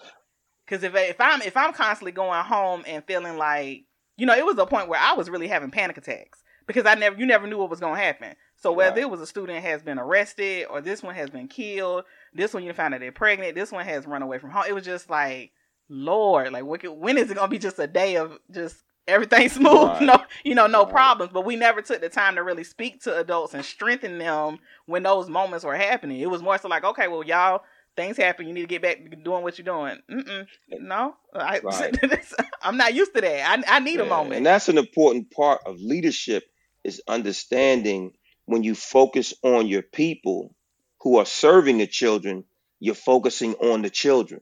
Because if if I'm if I'm constantly going home and feeling like you know, it was a point where I was really having panic attacks because I never you never knew what was going to happen. So whether Right. it was a student has been arrested or this one has been killed, this one you found out they're pregnant, this one has run away from home. It was just like, Lord, like what when is it going to be just a day of just everything smooth, Right. no, you know, no Right. problems. But we never took the time to really speak to adults and strengthen them when those moments were happening. It was more so like, okay, well, y'all, things happen. You need to get back to doing what you're doing. Mm-mm, no, I, Right. I'm not used to that. I, I need a moment. And that's an important part of leadership is understanding when you focus on your people who are serving the children, you're focusing on the children.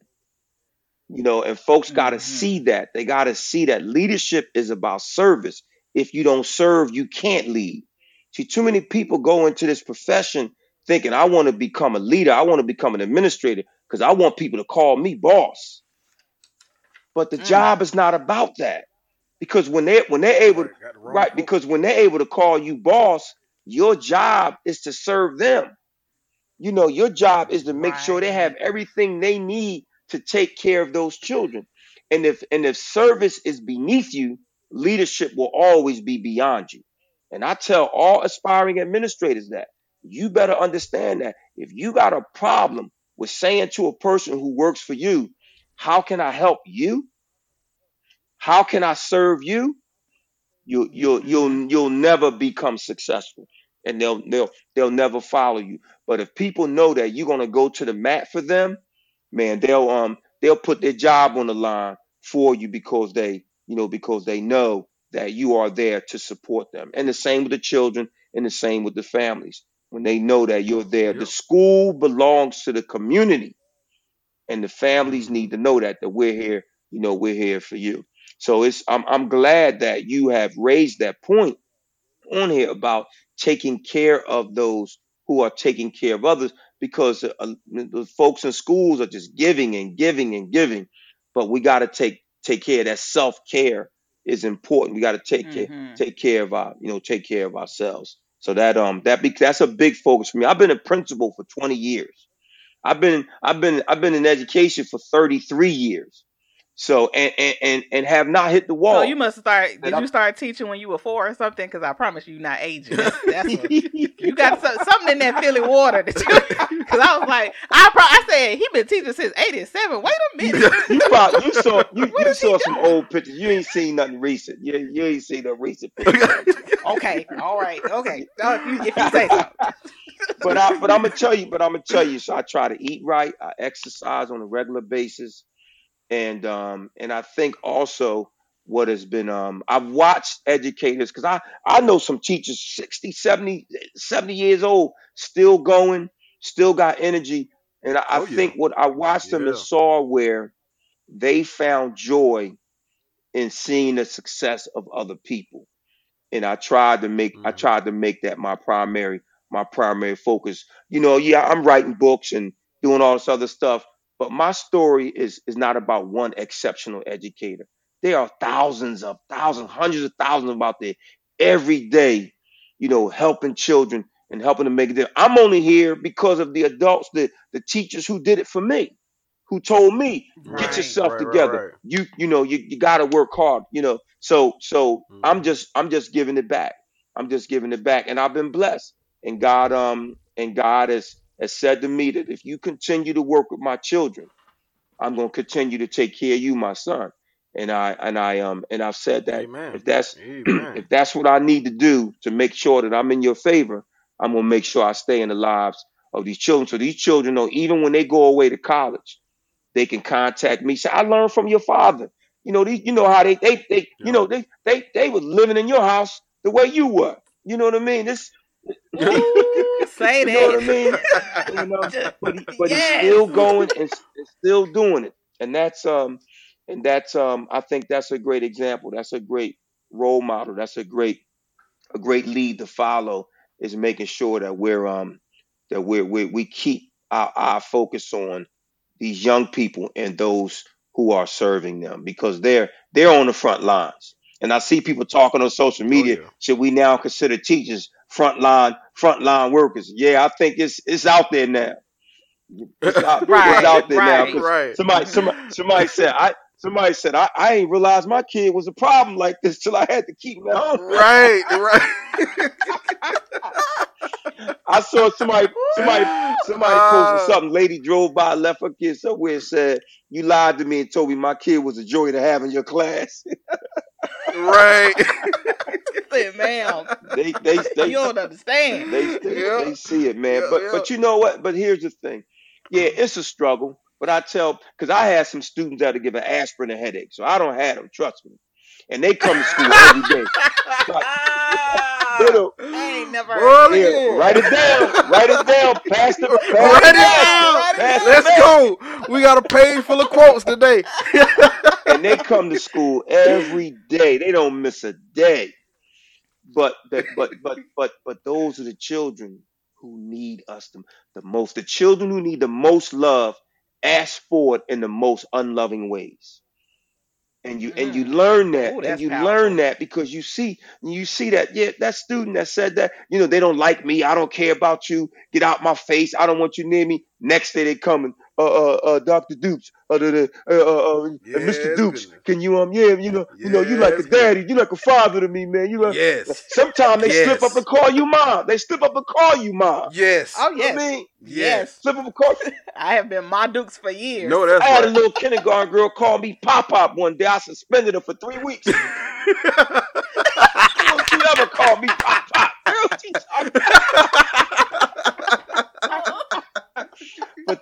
You know, and folks got to mm-hmm. see that. They got to see that leadership is about service. If you don't serve, you can't lead. See, too many people go into this profession thinking, I want to become a leader, I want to become an administrator because I want people to call me boss. But the Mm. job is not about that. Because when they when they're able right, because when they're able to call you boss, your job is to serve them. You know, your job is to make sure they have everything they need to take care of those children. And if and if service is beneath you, leadership will always be beyond you. And I tell all aspiring administrators that you better understand that if you got a problem with saying to a person who works for you, how can I help you? How can I serve you? You'll you'll you'll you'll never become successful. and they'll they'll they'll never follow you. But if people know that you're gonna go to the mat for them, man, they'll um they'll put their job on the line for you because they you know because they know that you are there to support them. And the same with the children, and the same with the families. When they know that you're there, the school belongs to the community, and the families need to know that that we're here. You know, we're here for you. So it's I'm I'm glad that you have raised that point on here about taking care of those who are taking care of others because uh, the folks in schools are just giving and giving and giving but we got to take take care that self-care is important we got to take mm-hmm. care take care of our you know take care of ourselves so that um that be, that's a big focus for me. I've been a principal for 20 years. I've been i've been i've been in education for 33 years so and and and have not hit the wall. So you must start. Did I'm, you start teaching when you were four or something? Because I promise you, you're not aging. That's, that's what, you got something in that Philly water. Because I was like, I pro- I said he been teaching since '87. Wait a minute. you, probably, you saw you, you saw some old pictures. You ain't seen nothing recent. You, you ain't seen no recent pictures. okay, all right, okay. Uh, you, if you say so. but I but I'm gonna tell you. But I'm gonna tell you. So I try to eat right. I exercise on a regular basis and um, and I think also what has been um, I've watched educators because I I know some teachers 60 70 70 years old still going still got energy and I, oh, I think what I watched yeah. them and saw where they found joy in seeing the success of other people and I tried to make mm-hmm. I tried to make that my primary my primary focus you know yeah I'm writing books and doing all this other stuff but my story is is not about one exceptional educator. There are thousands of thousands, hundreds of thousands of out there every day, you know, helping children and helping them make it. I'm only here because of the adults, the the teachers who did it for me, who told me, right, get yourself right, together. Right, you you know, you, you gotta work hard, you know. So so mm-hmm. I'm just I'm just giving it back. I'm just giving it back. And I've been blessed. And God um and God has has said to me that if you continue to work with my children, I'm going to continue to take care of you, my son. And I and I um and I've said that Amen. if that's Amen. if that's what I need to do to make sure that I'm in your favor, I'm gonna make sure I stay in the lives of these children. So these children know even when they go away to college, they can contact me. Say, I learned from your father. You know, these, you know how they they they yeah. you know they they they were living in your house the way you were. You know what I mean? This say that. You know what I mean? you know, but, he, but yes. he's still going and, and still doing it, and that's um, and that's um, I think that's a great example. That's a great role model. That's a great a great lead to follow. Is making sure that we're um that we're, we we keep our, our focus on these young people and those who are serving them because they're they're on the front lines. And I see people talking on social media. Oh, yeah. Should we now consider teachers frontline frontline workers. Yeah, I think it's it's out there now. It's out, right, it's out there right, now. Right. Somebody, somebody somebody said I somebody said I, I ain't realized my kid was a problem like this till I had to keep him at home. Right, right. I saw somebody somebody somebody uh, posted something. Lady drove by, left her kid somewhere, and said, "You lied to me and told me my kid was a joy to have in your class." right. man, they, they, they, you don't understand. They, they, yeah. they see it, man. Yeah, but yeah. but you know what? But here's the thing. Yeah, it's a struggle. But I tell, because I had some students that are giving aspirin a headache, so I don't have them. Trust me. And they come to school every day. Little, I ain't never heard yeah, Write it down. Write it down. Pass the. Pass write it down. Pass Let's go. We got a page full of quotes today. and they come to school every day. They don't miss a day. But but but but but but those are the children who need us the, the most. The children who need the most love ask for it in the most unloving ways and you mm. and you mm. learn that Ooh, and you powerful. learn that because you see you see that yeah that student that said that you know they don't like me i don't care about you get out my face i don't want you near me next day they coming uh, uh, uh, Dr. Dukes, uh, the, uh, uh, uh, yes, Mr. Dukes, can you, um, yeah, you know, yes, you know, you like a daddy, you like a father to me, man. You like, yes. Sometimes they yes. slip up and call you mom. They slip up and call you mom. Yes. Oh yes. You know I mean, yes. Slip up and call. I have been my Dukes for years. No, that's I had right. a little kindergarten girl call me Pop Pop one day. I suspended her for three weeks. she ever called me Pop Pop. Girl,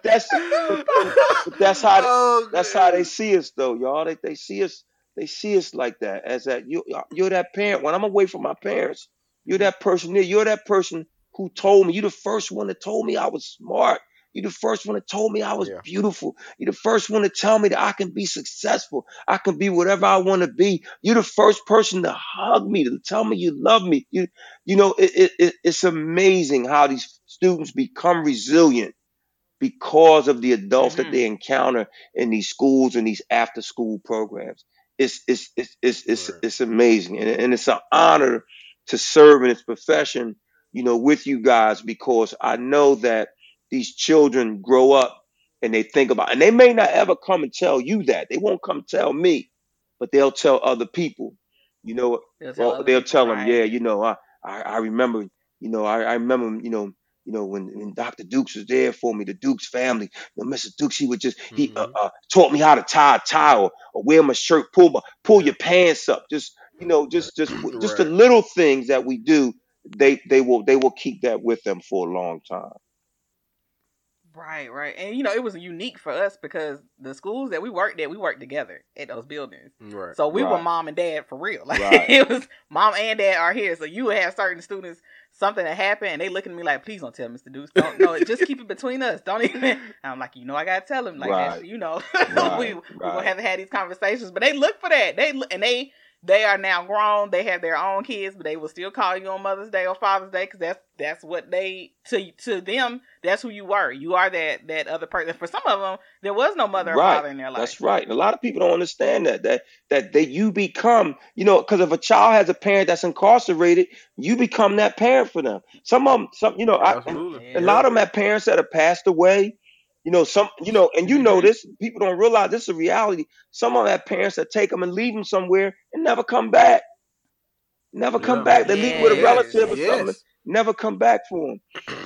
that's but that's how oh, that's how they see us though, y'all. They they see us they see us like that as that you you're that parent. When I'm away from my parents, you're that person there. You're that person who told me. You're the first one that told me I was smart. You're the first one that told me I was yeah. beautiful. You're the first one to tell me that I can be successful. I can be whatever I want to be. You're the first person to hug me, to tell me you love me. You, you know, it, it, it's amazing how these students become resilient because of the adults mm-hmm. that they encounter in these schools and these after school programs. It's, it's, it's, it's, it's, right. it's amazing. And, and it's an honor to serve in this profession, you know, with you guys because I know that these children grow up and they think about, and they may not ever come and tell you that. They won't come tell me, but they'll tell other people. You know, they'll tell, well, they'll tell them, right. yeah, you know, I, I, I remember, you know, I, I remember, you know, you know, when, when Dr. Dukes was there for me, the Dukes family, you know, Mr. Dukes, he would just, mm-hmm. he uh, uh, taught me how to tie a tie or, or wear my shirt, pull my, pull your pants up. Just, you know, just, just, just the little things that we do, they, they will, they will keep that with them for a long time. Right, right. And you know, it was unique for us because the schools that we worked at, we worked together at those buildings. Right. So we right. were mom and dad for real. Like right. it was mom and dad are here. So you would have certain students something that happened and they looking at me like, please don't tell Mr. Dukes. Don't no, just keep it between us. Don't even I'm like, you know, I gotta tell him. Like right. you know. we we gonna have to have these conversations. But they look for that. They and they they are now grown. They have their own kids, but they will still call you on Mother's Day or Father's Day because that's that's what they to to them. That's who you were. You are that that other person. For some of them, there was no mother or right. father in their life. That's right. And a lot of people don't understand that that that that you become. You know, because if a child has a parent that's incarcerated, you become that parent for them. Some of them, some you know, I, a lot of them have parents that have passed away you know, some, you know, and you know this, people don't realize this is a reality. Some of that parents that take them and leave them somewhere and never come back. Never come yeah. back. They leave with a relative or yes. something. Never come back for them.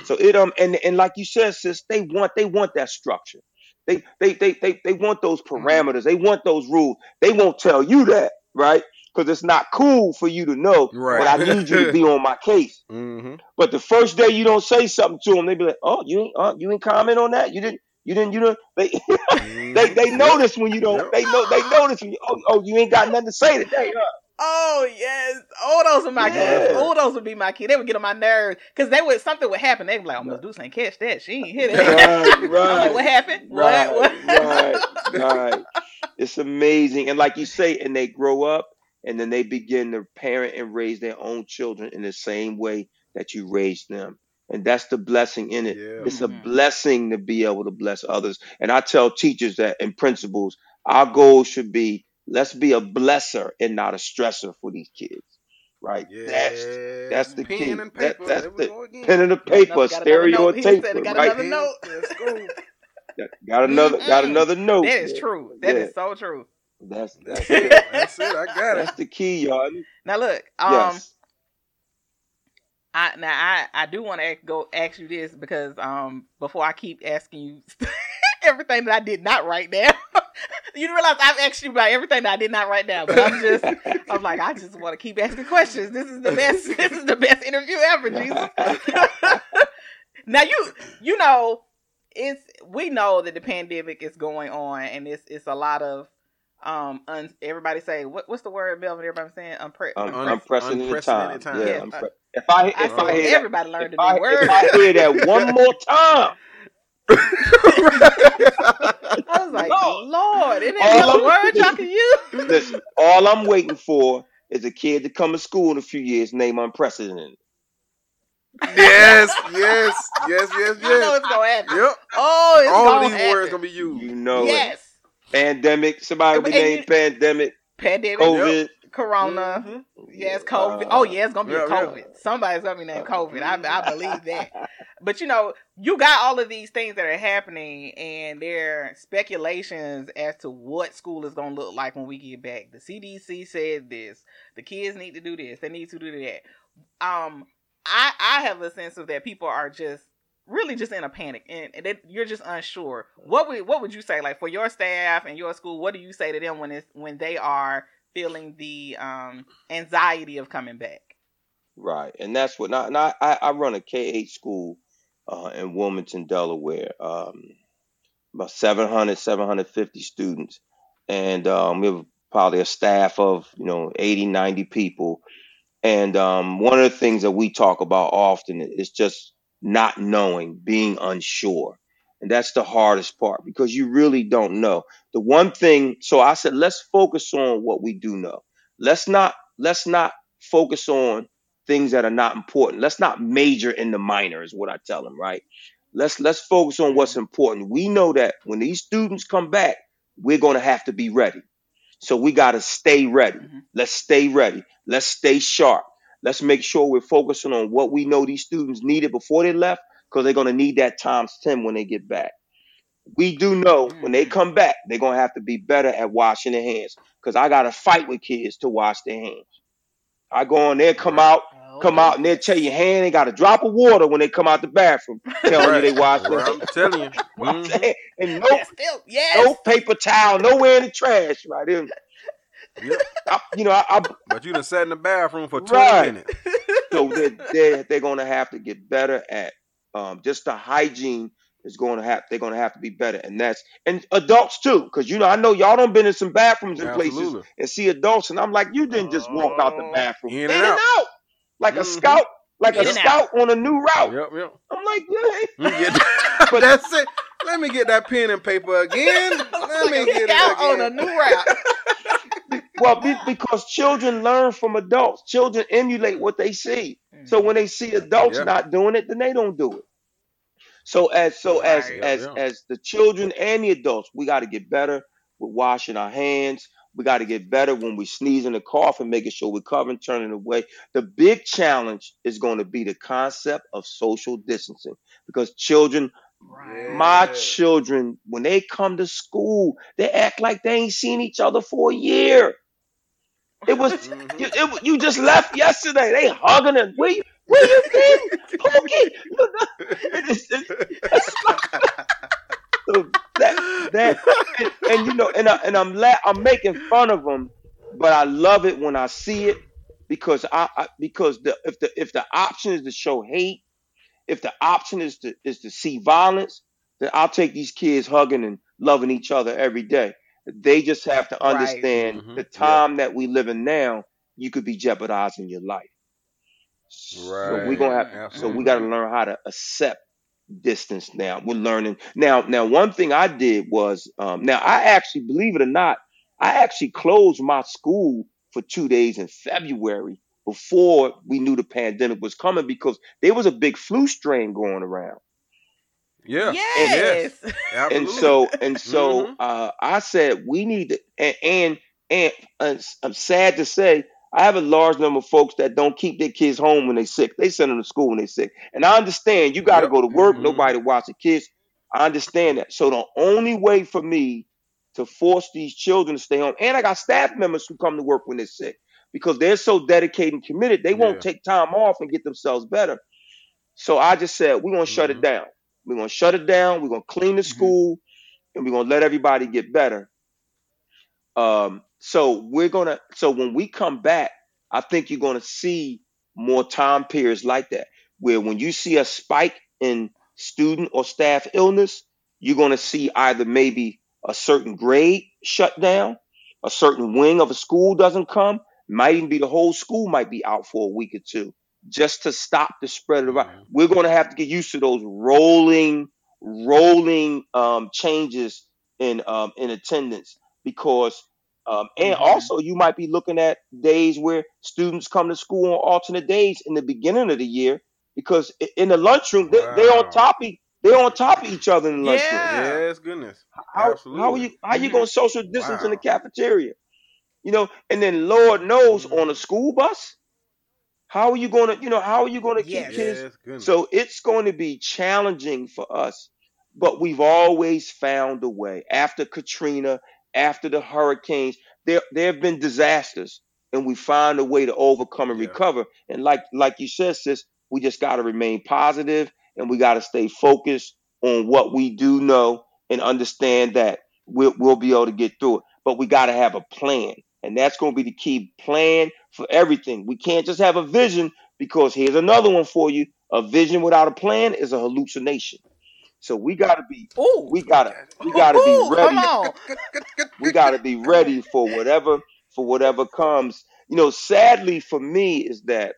So it um and and like you said, sis, they want they want that structure. They they they they they want those mm-hmm. parameters. They want those rules. They won't tell you that, right? Because it's not cool for you to know. Right. But I need you to be on my case. Mm-hmm. But the first day you don't say something to them, they be like, "Oh, you ain't uh, you ain't comment on that. You didn't you didn't, you know, they mm-hmm. they they notice when you don't. They know they notice when you. Oh, oh, you ain't got nothing to say today, huh? Oh yes, oh those are my yeah. kids. Oh those would be my kids. They would get on my nerves because they would something would happen. They'd be like, "Oh, Miss Dukes ain't catch that. She ain't hit it." Right, right. Like, what happened? Right, what? What? right, right. It's amazing, and like you say, and they grow up, and then they begin to parent and raise their own children in the same way that you raised them. And that's the blessing in it. Yeah. It's a mm-hmm. blessing to be able to bless others. And I tell teachers that and principals, our goal should be let's be a blesser and not a stressor for these kids. Right? Yeah. That's that's the pen key. And paper. That, that's the pen and the paper, stereo tape. Got right? another note. got another got another note. That is true. That yeah. is so true. That's that's it. That's it. I got it. That's the key, y'all. Now look, um, yes. I now I I do want to go ask you this because um before I keep asking you everything that I did not write down. you realize I've asked you about everything that I did not write down, but I'm just I'm like I just want to keep asking questions. This is the best. This is the best interview ever, Jesus. now you you know it's we know that the pandemic is going on and it's it's a lot of um un, everybody say what, what's the word Melvin everybody saying Unpre- um, unprecedented, unprecedented time, time. Yeah, yeah. if I if I, I hear everybody learned a new I, word if I hear that one more time I was like no. Lord is there no word y'all can use listen all I'm waiting for is a kid to come to school in a few years named unprecedented yes, yes, yes, yes, yes. I know it's gonna happen. Yep. Oh, it's all gonna these happen. words gonna be used. You know yes. it. Pandemic. Somebody be named pandemic. Pandemic. COVID. Yep. Corona. Mm-hmm. Yes, COVID. Uh, oh, yeah, it's gonna be yeah, COVID. Yeah. Somebody's gonna be named COVID. I, I believe that. but you know, you got all of these things that are happening, and there are speculations as to what school is gonna look like when we get back. The CDC said this. The kids need to do this. They need to do that. Um, I I have a sense of that people are just really just in a panic and, and you're just unsure. What would what would you say like for your staff and your school? What do you say to them when it's when they are feeling the um, anxiety of coming back? Right, and that's what. Not, not I, I run a K eight school uh, in Wilmington, Delaware. Um, about 700, 750 students, and um, we have probably a staff of you know 80, 90 people. And um, one of the things that we talk about often is just not knowing, being unsure. And that's the hardest part because you really don't know. The one thing, so I said, let's focus on what we do know. Let's not, let's not focus on things that are not important. Let's not major in the minor is what I tell them, right? Let's let's focus on what's important. We know that when these students come back, we're going to have to be ready. So we got to stay ready. Mhm. Let's stay ready. Let's stay sharp. Let's make sure we're focusing on what we know these students needed before they left because they're going to need that times 10 when they get back. We do know when they Mhm. come back, they're going to have to be better at washing their hands because I got to fight with kids to wash their hands. I go on there, come out, Oh, come out, and they'll tell you, hand ain't got a drop of water when they come out the bathroom, telling you they wash their Right, I'm telling you. Mhm. And no, Yes, still, yes. no paper towel, nowhere in the trash, right? And I, you know, I, I But you done sat in the bathroom for 20 Right. minutes. so they're, they're, they're going to have to get better at um, just the hygiene is going to have they're going to have to be better and that's and adults too because you know i know y'all don't been in some bathrooms and places and see adults and i'm like you didn't just walk out the Oh. bathroom In and out. like a Mhm. scout like In a scout on a new route Yep, yep. i'm like yeah Let me get- But- that's it. Let me get that pen and paper again. Let me get it out on a new route. Well be, because children learn from adults children emulate what they see So when they see adults Yeah. not doing it, then they don't do it. So as so as Right. as as the children and the adults, we got to get better with washing our hands. We got to get better when we sneeze in the cough and making sure we're covering, turning away. The big challenge is going to be the concept of social distancing because children, Right. my Yeah. children, when they come to school, they act like they ain't seen each other for a year. It was Mhm. you, it, you just left yesterday. They hugging and where you where you been, Pookie? It's- it's- so that that and, and you know, and I, and I'm la- I'm making fun of them, but I love it when I see it because I, I because the if the if the option is to show hate, if the option is to is to see violence, then I'll take these kids hugging and loving each other every day. They just have to Right. understand Mhm. the Yeah. time that we live in now. You could be jeopardizing your life. So we gonna have. Right. So we got to Mhm. learn how to accept distance now. We're learning now. Now, one thing I did was um, now I actually believe it or not, I actually closed my school for two days in February before we knew the pandemic was coming because there was a big flu strain going around. Yeah. Yes. Absolutely. And so and so Mhm. uh, I said we need to and and, and uh, I'm sad to say I have a large number of folks that don't keep their kids home when they're sick. They send them to school when they're sick. And I understand you got to Yep. go to work, Mhm. nobody watch the kids. I understand that. So the only way for me to force these children to stay home, and I got staff members who come to work when they're sick because they're so dedicated and committed, they Yeah. won't take time off and get themselves better. So I just said, we're going to shut it Mhm. down. We're to shut it down. We're going to clean the Mhm. school and we're going to let everybody get better. Um, so we're going to, so when we come back, I think you're going to see more time periods like that, where when you see a spike in student or staff illness, you're going to see either maybe a certain grade shut down, a certain wing of a school doesn't come, might even be the whole school might be out for a week or two just to stop the spread of the virus. We're going to have to get used to those rolling, rolling um, changes in um, in attendance because, um, and Mhm. also you might be looking at days where students come to school on alternate days in the beginning of the year because in the lunchroom they, they're on top of they're on top of each other in the lunchroom. Yeah. Yes, goodness. How, how are you how are you going to social distance in the cafeteria? You know, and then Lord knows Mhm. on a school bus, how are you going to you know how are you going to keep Yes. kids Yes, so it's going to be challenging for us, but we've always found a way. After Katrina, after the hurricanes, there there have been disasters, and we find a way to overcome and Yeah. recover. And like like you said, sis, we just got to remain positive, and we got to stay focused on what we do know and understand that we'll we'll be able to get through it. But we got to have a plan, and that's going to be the key plan for everything. We can't just have a vision because here's another one for you. A vision without a plan is a hallucination. So we gotta be, Ooh. we gotta, we gotta Ooh, be ready. We gotta be ready for whatever, for whatever comes. You know, sadly for me is that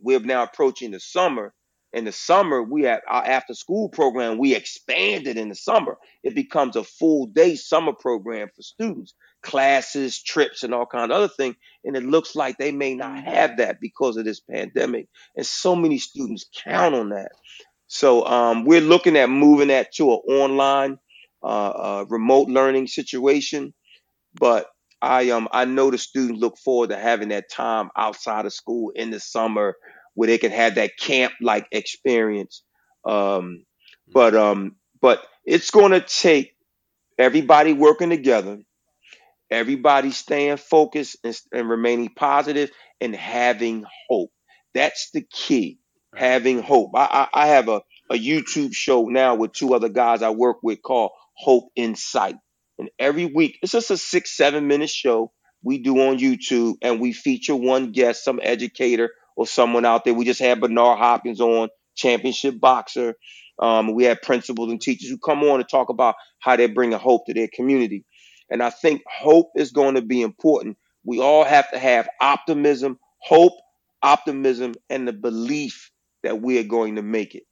we're now approaching the summer. In the summer, we have our after school program. We expanded in the summer. It becomes a full day summer program for students, classes, trips, and all kinds of other things. And it looks like they may not have that because of this pandemic. And so many students count on that. So um, we're looking at moving that to an online, uh, uh, remote learning situation. But I um I know the students look forward to having that time outside of school in the summer where they can have that camp like experience. Um, but um but it's going to take everybody working together, everybody staying focused and, and remaining positive and having hope. That's the key. Having hope. I, I, I have a, a YouTube show now with two other guys I work with called Hope Insight. And every week, it's just a six, seven minute show we do on YouTube, and we feature one guest, some educator or someone out there. We just had Bernard Hopkins on, championship boxer. Um, we had principals and teachers who come on and talk about how they're bringing hope to their community. And I think hope is going to be important. We all have to have optimism, hope, optimism, and the belief that we are going to make it.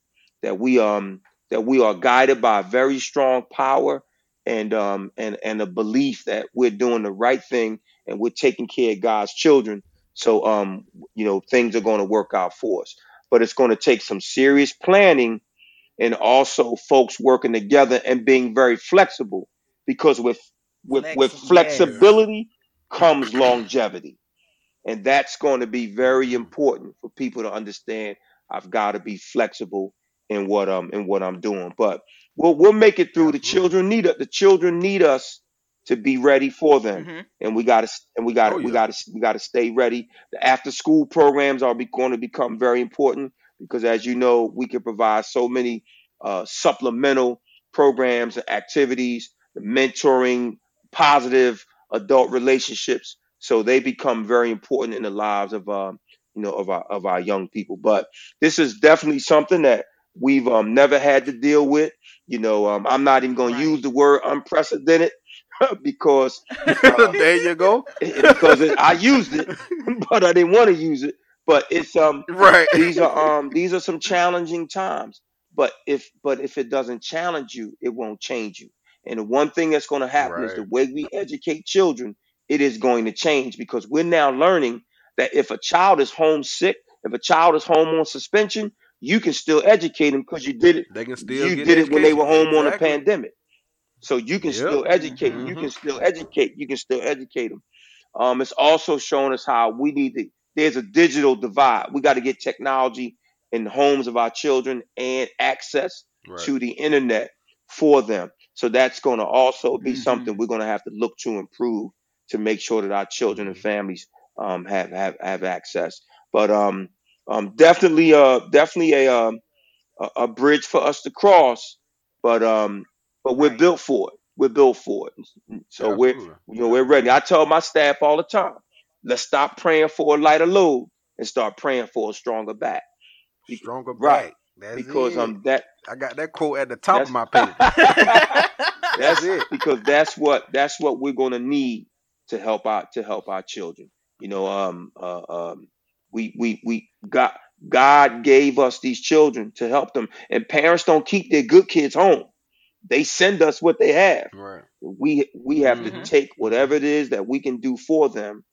That we um that we are guided by a very strong power and um and and a belief that we're doing the right thing and we're taking care of God's children. So um you know things are going to work out for us. But it's going to take some serious planning and also folks working together and being very flexible because with with with Flexible, yes. flexibility comes longevity. And that's going to be very important for people to understand i've got to be flexible in what um in what i'm doing. But we'll we'll make it through. The children need us the children need us to be ready for them. Mhm. and we got to and we got to Oh, we got to we got to stay ready. The after school programs are be, going to become very important because as you know we can provide so many uh, supplemental programs and activities the mentoring positive adult relationships so they become very important in the lives of um you know of our of our young people but this is definitely something that we've um never had to deal with you know um, i'm not even going Right. to use the word unprecedented because uh, there you go. because it, i used it but i didn't want to use it but it's um Right. these are um these are some challenging times but if but if it doesn't challenge you it won't change you and the one thing that's going to happen is the way we educate children it is going to change because we're now learning that if a child is homesick if a child is home on suspension you can still educate them because you did it They can still you did it when they were home on a pandemic. So you can Yep. still educate you Mhm. can still educate you can still educate them um, it's also showing us how we need to there's a digital divide. We got to get technology in the homes of our children and access Right. to the internet for them so that's going to also be Mhm. something we're going to have to look to improve to make sure that our children and Mhm. families um, have, have have access but um, um, definitely uh definitely a um, a, a bridge for us to cross, but um, but we're Right. built for it. We're built for it. So we're you know we're ready. I tell my staff all the time, let's stop praying for a lighter load and start praying for a stronger back. Stronger right. back. That's because it. um that I got that quote at the top of my paper. that's That's it. because that's what that's what we're going to need to help out to help our children. You know, um, uh, um, we we we got God gave us these children to help them, and parents don't keep their good kids home. They send us what they have. Right. We we have Mhm. to take whatever it is that we can do for them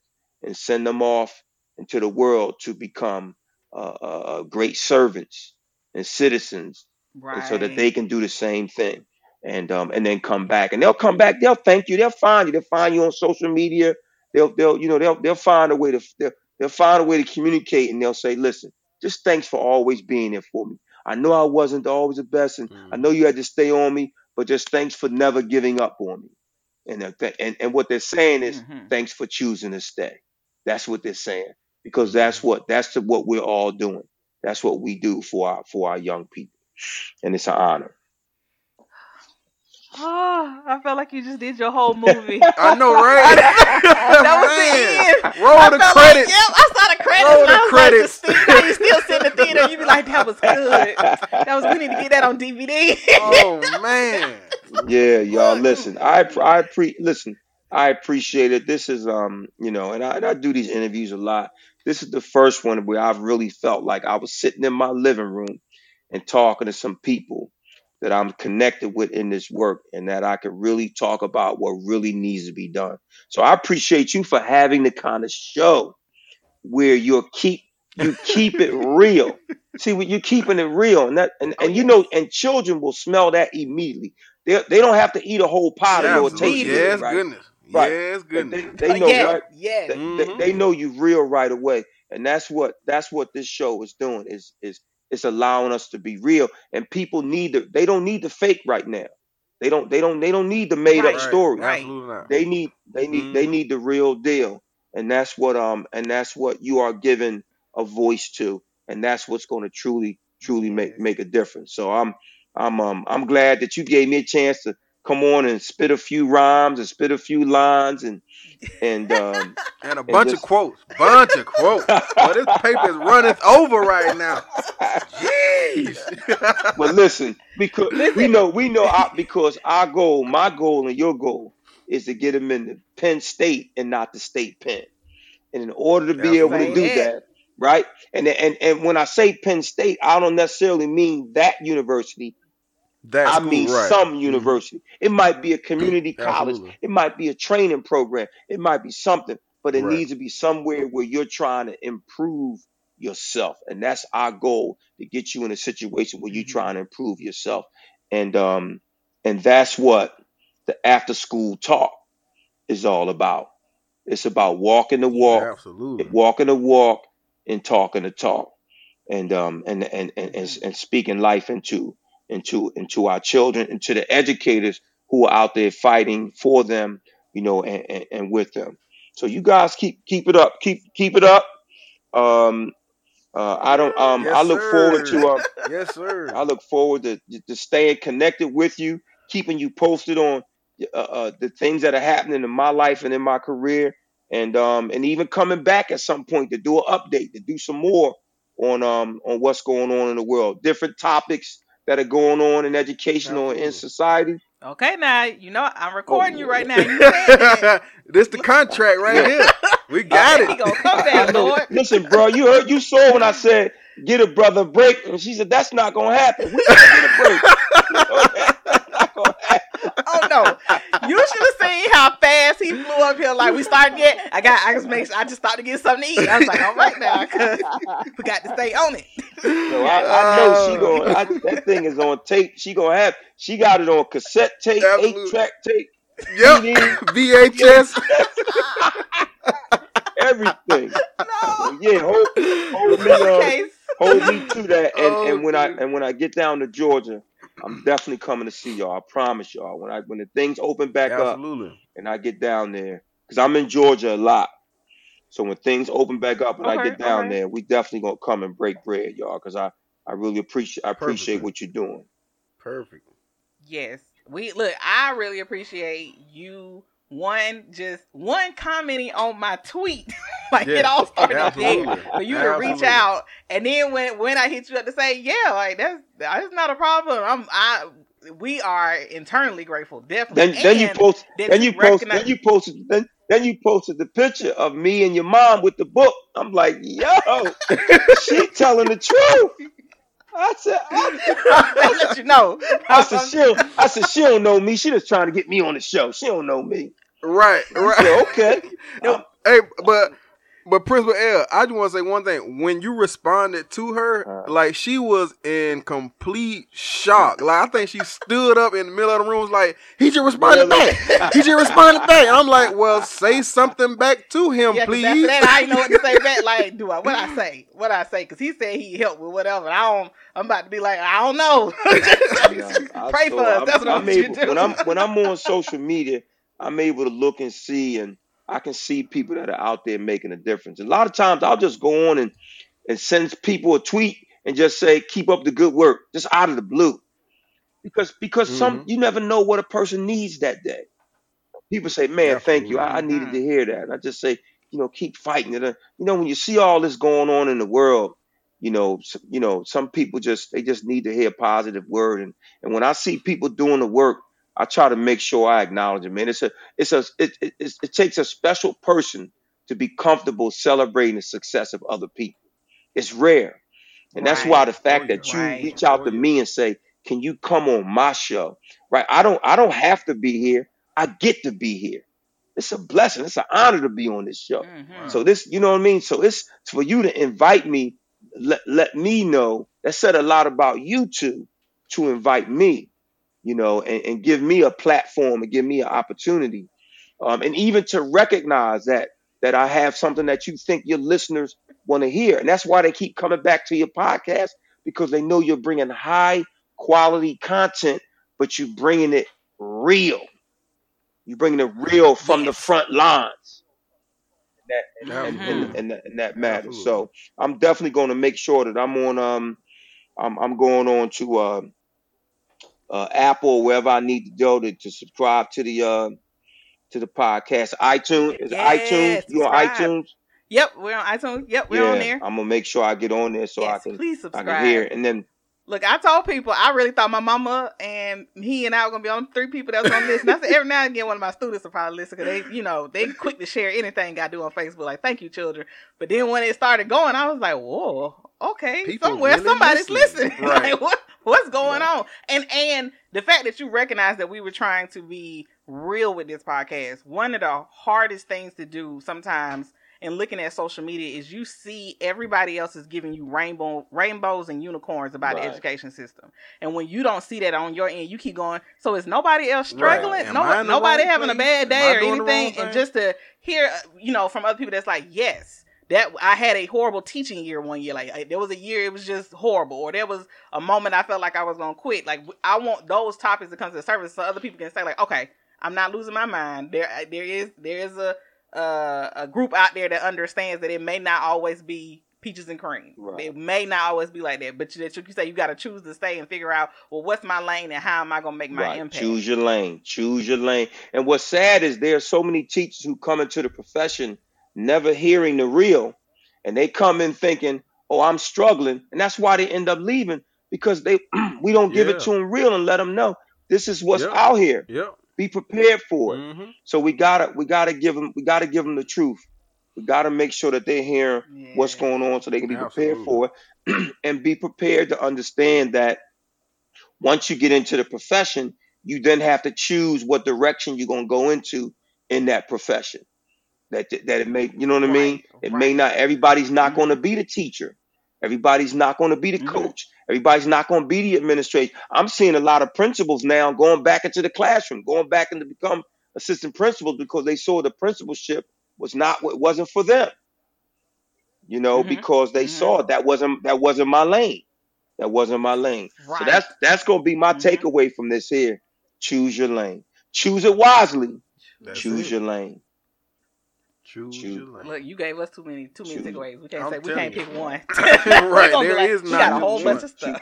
and send them off into the world to become uh, uh, uh, great servants and citizens right. and so that they can do the same thing and um and then come back. And they'll come back. They'll thank you. They'll find you. They'll find you on social media. They'll they'll you know they'll they'll find a way to they'll, they'll find a way to communicate and they'll say listen just thanks for always being there for me. I know i wasn't always the best and i Mhm. know you had to stay on me but just thanks for never giving up on me. And th- and, and what they're saying is Mhm. thanks for choosing to stay. That's what they're saying. Because that's what that's the, what we're all doing. That's what we do for our for our young people. And it's an honor Oh, I felt like you just did your whole movie. I know, right? that was the end. Roll I the credits. Like, yep, I saw the credits. Roll and the I was credits. like, the you still sit in the theater. You be like, that was good. That was. We need to get that on DVD. oh man. yeah, y'all. Listen, I I pre listen. I appreciate it. This is um, you know, and I, and I do these interviews a lot. This is the first one where I've really felt like I was sitting in my living room and talking to some people that I'm connected with in this work and that I can really talk about what really needs to be done. So I appreciate you for having the kind of show where you'll keep you keep it real. See, you're keeping it real, and that, and, and you know, and children will smell that immediately. They they don't have to eat a whole pot to know it Absolutely. tastes good, Yes, right? goodness. Right. Yes, They, goodness. they know, yes, right? yes. They, Mhm. they, they know you real right away, and that's what that's what this show is doing. Is is it's allowing us to be real, and people need the they don't need the fake right now. They don't they don't they don't need the made Right. up story. Right. Absolutely not. They need they need they Mhm. need the real deal, and that's what um and that's what you are giving a voice to, and that's what's going to truly truly make make a difference. So I'm I'm um I'm glad that you gave me a chance to come on and spit a few rhymes and spit a few lines and and um And a and bunch just of quotes. Bunch of quotes. but this paper is running over right now. Jeez. But listen, because we know we know our, because our goal, my goal, and your goal is to get them in the Penn State and not the state pen. And in order to be able to do that. that, right? And and and when I say Penn State, I don't necessarily mean that university. That I school, mean right. some Mhm. university. It might be a community college. Absolutely. It might be a training program. It might be something, but it Right. needs to be somewhere where you're trying to improve yourself, and that's our goal to get you in a situation where you're Mhm. trying to improve yourself, and um, and that's what the after school talk is all about. It's about walking the walk, Absolutely. walking the walk, and talking the talk, and um, and and and, and, and speaking life into into into our children, and to the educators who are out there fighting for them, you know, and, and, and with them. So you guys keep keep it up, keep keep it up. Um, uh, I don't. Um, Yes, I look forward to. Uh, Yes, sir. I look forward to, to staying connected with you, keeping you posted on uh, uh, the things that are happening in my life and in my career, and um, and even coming back at some point to do an update, to do some more on um on what's going on in the world, different topics that are going on in education or in society. Okay, now you know I'm recording Oh, you right now. You said this the contract right here. We got He it. gonna come I, I back. Lord. Listen, bro, you heard you saw when I said get a brother break, and she said that's not gonna happen. We gotta get a break. You know, that's not gonna happen. Oh no! You should have seen how fast he flew up here. Like we started yet. I got. I just make. Sure, I just started to get something to eat. I was like, all right now, cause we got to stay on it. No, I, I know she Uh, going. I, that thing is on tape. She gonna have. She got it on cassette tape, eight track tape, Yep. CD, VHS. everything. No. Yeah, hold, hold me, uh, hold me to that. And, Oh, and when I and when I get down to Georgia, I'm definitely coming to see y'all. I promise y'all. When I when the things open back up and I get down there, because I'm in Georgia a lot. So when things open back up and I get down okay. there, we definitely gonna come and break bread, y'all. Because I I really appreciate I appreciate Perfect. what you're doing. Perfect. Yes. We look. I really appreciate you. One, just one commenting on my tweet. like it all started Absolutely. there. For you to reach out, and then when when I hit you up to say, yeah, like that's that's not a problem. I'm I. We are internally grateful, definitely. Then then you And post then you post recognize- then you posted then then you posted the picture of me and your mom with the book. I'm like, yo, she telling the truth. I said, I, oh, I let you know. I said, she don't, I said, she don't know me. She just trying to get me on the show. She don't know me. Right. Right. said, okay. No. Hey, but but Principal EL, I just want to say one thing. When you responded to her, Uh. like she was in complete shock. Like I think she stood up in the middle of the room, was like, "He just responded Really? back. He just responded back." And I'm like, "Well, say something back to him, Yeah, 'cause please." after that, I didn't know what to say back. Like, do I? What I say? What I say? Because he said he helped with whatever. I don't. I'm about to be like, I don't know. I- Pray so for us. I'm- That's what I I'm want you able, do. when I'm when I'm on social media, I'm able to look and see, and I can see people that are out there making a difference. And A lot of times, I'll just go on and and send people a tweet and just say, "Keep up the good work," just out of the blue, because because some Mm-hmm. you never know what a person needs that day. People say, "Man, thank you. I, I needed to hear that." And I just say, you know, keep fighting it. You know, when you see all this going on in the world, you know, you know, some people just they just need to hear a positive word. And and when I see people doing the work, I try to make sure I acknowledge them. Man, it's a it's a it it, it takes a special person to be comfortable celebrating the success of other people. It's rare. And that's why the fact that you right. reach out to me and say, "Can you come on my show?" Right? I don't I don't have to be here. I get to be here. It's a blessing. It's an honor to be on this show. Mm-hmm. So this, you know what I mean? So it's for you to invite me, let, let me know. That said a lot about you two to invite me, you know, and, and give me a platform and give me an opportunity. Um, and even to recognize that that I have something that you think your listeners want to hear. And that's why they keep coming back to your podcast because they know you're bringing high quality content, but you're bringing it real. You're bringing it real from the front lines. And that, and, and, and, that, and that matters. Absolutely. So I'm definitely going to make sure that I'm on. Um, I'm, I'm going on to uh, uh, Apple, wherever I need to go to, to subscribe to the uh, to the podcast. iTunes is yes, iTunes. You on iTunes? Yep, we're on iTunes. Yep, we're yeah, on there. I'm gonna make sure I get on there so yes, I can please subscribe. I can hear. It. And then Look, I told people I really thought my mama and he and I were gonna be on three people that was gonna listen. I said every now and again one of my students will probably listen because they, you know, they quick to share anything I do on Facebook. Like, thank you, children. But then when it started going, I was like, whoa, okay, people somewhere really somebody's listening. listening. Right. like, what what's going right. on? And and the fact that you recognize that we were trying to be real with this podcast, one of the hardest things to do sometimes and looking at social media is you see everybody else is giving you rainbow rainbows and unicorns about right. the education system. And when you don't see that on your end, you keep going, so is nobody else struggling? Right. No, nobody having place? a bad day or anything. And just to hear, uh, you know, from other people that's like, yes, that I had a horrible teaching year one year. Like there was a year it was just horrible, or there was a moment I felt like I was gonna quit. Like I want those topics to come to the surface so other people can say like, okay, I'm not losing my mind. There, there is there is a uh, a group out there that understands that it may not always be peaches and cream. Right. It may not always be like that, but you, you say you got to choose to stay and figure out, well, what's my lane and how am I going to make my right. impact? Choose your lane. Choose your lane. And what's sad is there are so many teachers who come into the profession never hearing the real, and they come in thinking, oh, I'm struggling, and that's why they end up leaving because they we don't give yeah. it to them real and let them know this is what's yep. out here. Yep. Be prepared for it. Mm-hmm. So we gotta we gotta give them we gotta give them the truth. We gotta make sure that they're hearing yeah. what's going on so they can be Absolutely. prepared for it, and be prepared to understand that once you get into the profession, you then have to choose what direction you're gonna go into in that profession. That that it may you know what. I mean. It right. may not. Everybody's not mm-hmm. going to be the teacher. Everybody's not going to be the mm-hmm. coach. Everybody's not going to be the administrator. I'm seeing a lot of principals now going back into the classroom, going back into become assistant principals because they saw the principalship was not what wasn't for them. You know, mm-hmm. because they mm-hmm. saw that wasn't that wasn't my lane. That wasn't my lane. Right. So that's that's going to be my mm-hmm. takeaway from this here. Choose your lane. Choose it wisely. That's Choose it. your lane. Choose, Choose. your lane. Look, you gave us too many too many Choose. takeaways. We can't I'm say we can't you. pick one. right, there like, is not. got a whole bunch of stuff.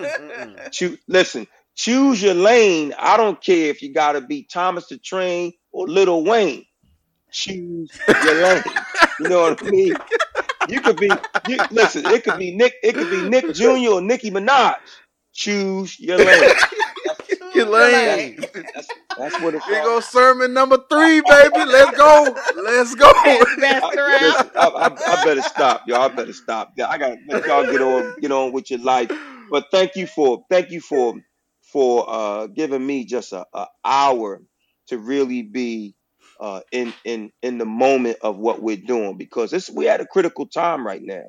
Choose, listen, choose your lane. I don't care if you got to be Thomas the Train or Lil Wayne. Choose your lane. You know what I mean? You could be. You, listen, it could be Nick. It could be Nick Jr. or Nicki Minaj. Choose your lane. Your lane. That's, that's what it's. Here go sermon number three, baby. Let's go. Let's go. I, I, I, I, better stop, y'all. I better stop. I gotta let y'all get on, get on with your life. But thank you for, thank you for, for uh, giving me just a, a hour to really be uh, in in in the moment of what we're doing because this we're at a critical time right now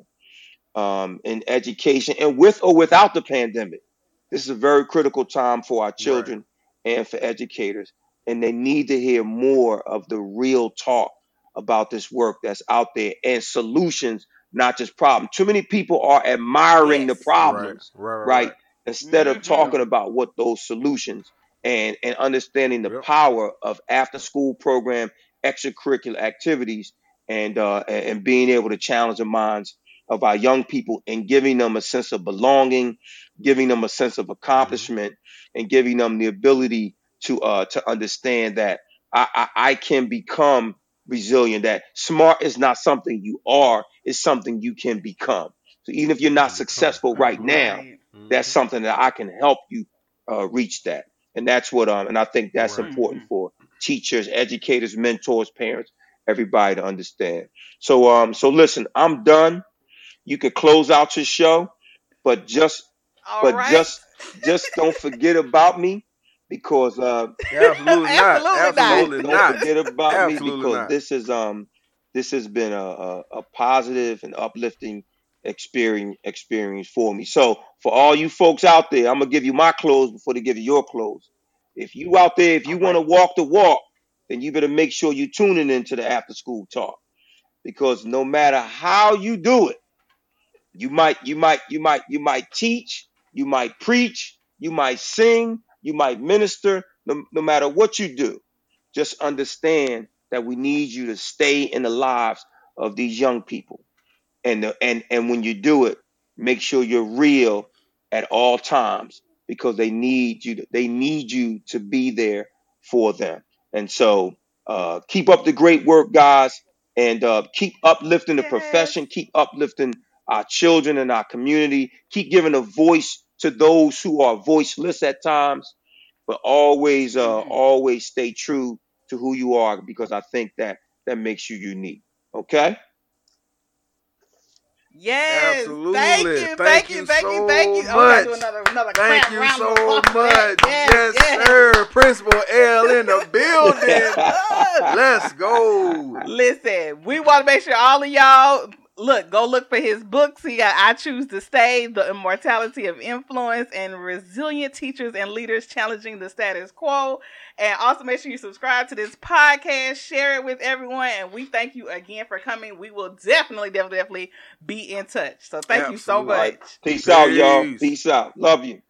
um, in education and with or without the pandemic. This is a very critical time for our children right. and for educators, and they need to hear more of the real talk about this work that's out there and solutions, not just problems. Too many people are admiring yes. the problems, right, right, right instead mm-hmm. of talking about what those solutions and and understanding the yep. power of after school program extracurricular activities and uh, and being able to challenge the minds of our young people and giving them a sense of belonging, giving them a sense of accomplishment, and giving them the ability to uh, to understand that I, I, I can become resilient. That smart is not something you are; it's something you can become. So even if you're not successful right now, that's something that I can help you uh, reach that. And that's what um and I think that's Right. important for teachers, educators, mentors, parents, everybody to understand. So um so listen, I'm done. You could close out your show, but just All but right. just just don't forget about me because uh Absolutely not. Absolutely not. Don't forget about Absolutely me because not. this is um this has been a, a, a positive and uplifting experience experience for me. So for all you folks out there, I'm gonna give you my clothes before they give you your clothes. If you out there, if you want to walk the walk, then you better make sure you're tuning into the after school talk because no matter how you do it, you might you might you might you might teach, you might preach, you might sing, you might minister. No, no matter what you do, just understand that we need you to stay in the lives of these young people and the, and and when you do it, make sure you're real at all times because they need you. To, they need you to be there for them. And so, uh, keep up the great work, guys, and uh, keep uplifting the profession. Keep uplifting our children and our community. Keep giving a voice to those who are voiceless at times, but always, uh, Mhm. always stay true to who you are because I think that that makes you unique. Okay. Yes. Absolutely. Thank you. Thank Thank you you. Thank so you. Thank you. Oh, we gotta much. another another Thank clap you so of applause for that. much. Yes, Yes. sir. Principal EL in the building. Let's go. Listen, we want to make sure all of y'all look, go look for his books. He got I Choose to Stay, The Immortality of Influence, and Resilient Teachers and Leaders Challenging the Status Quo. And also make sure you subscribe to this podcast, share it with everyone, and we thank you again for coming. We will definitely, definitely, definitely be in touch. So thank you so much. Peace out, y'all. Peace. Peace out. Love you.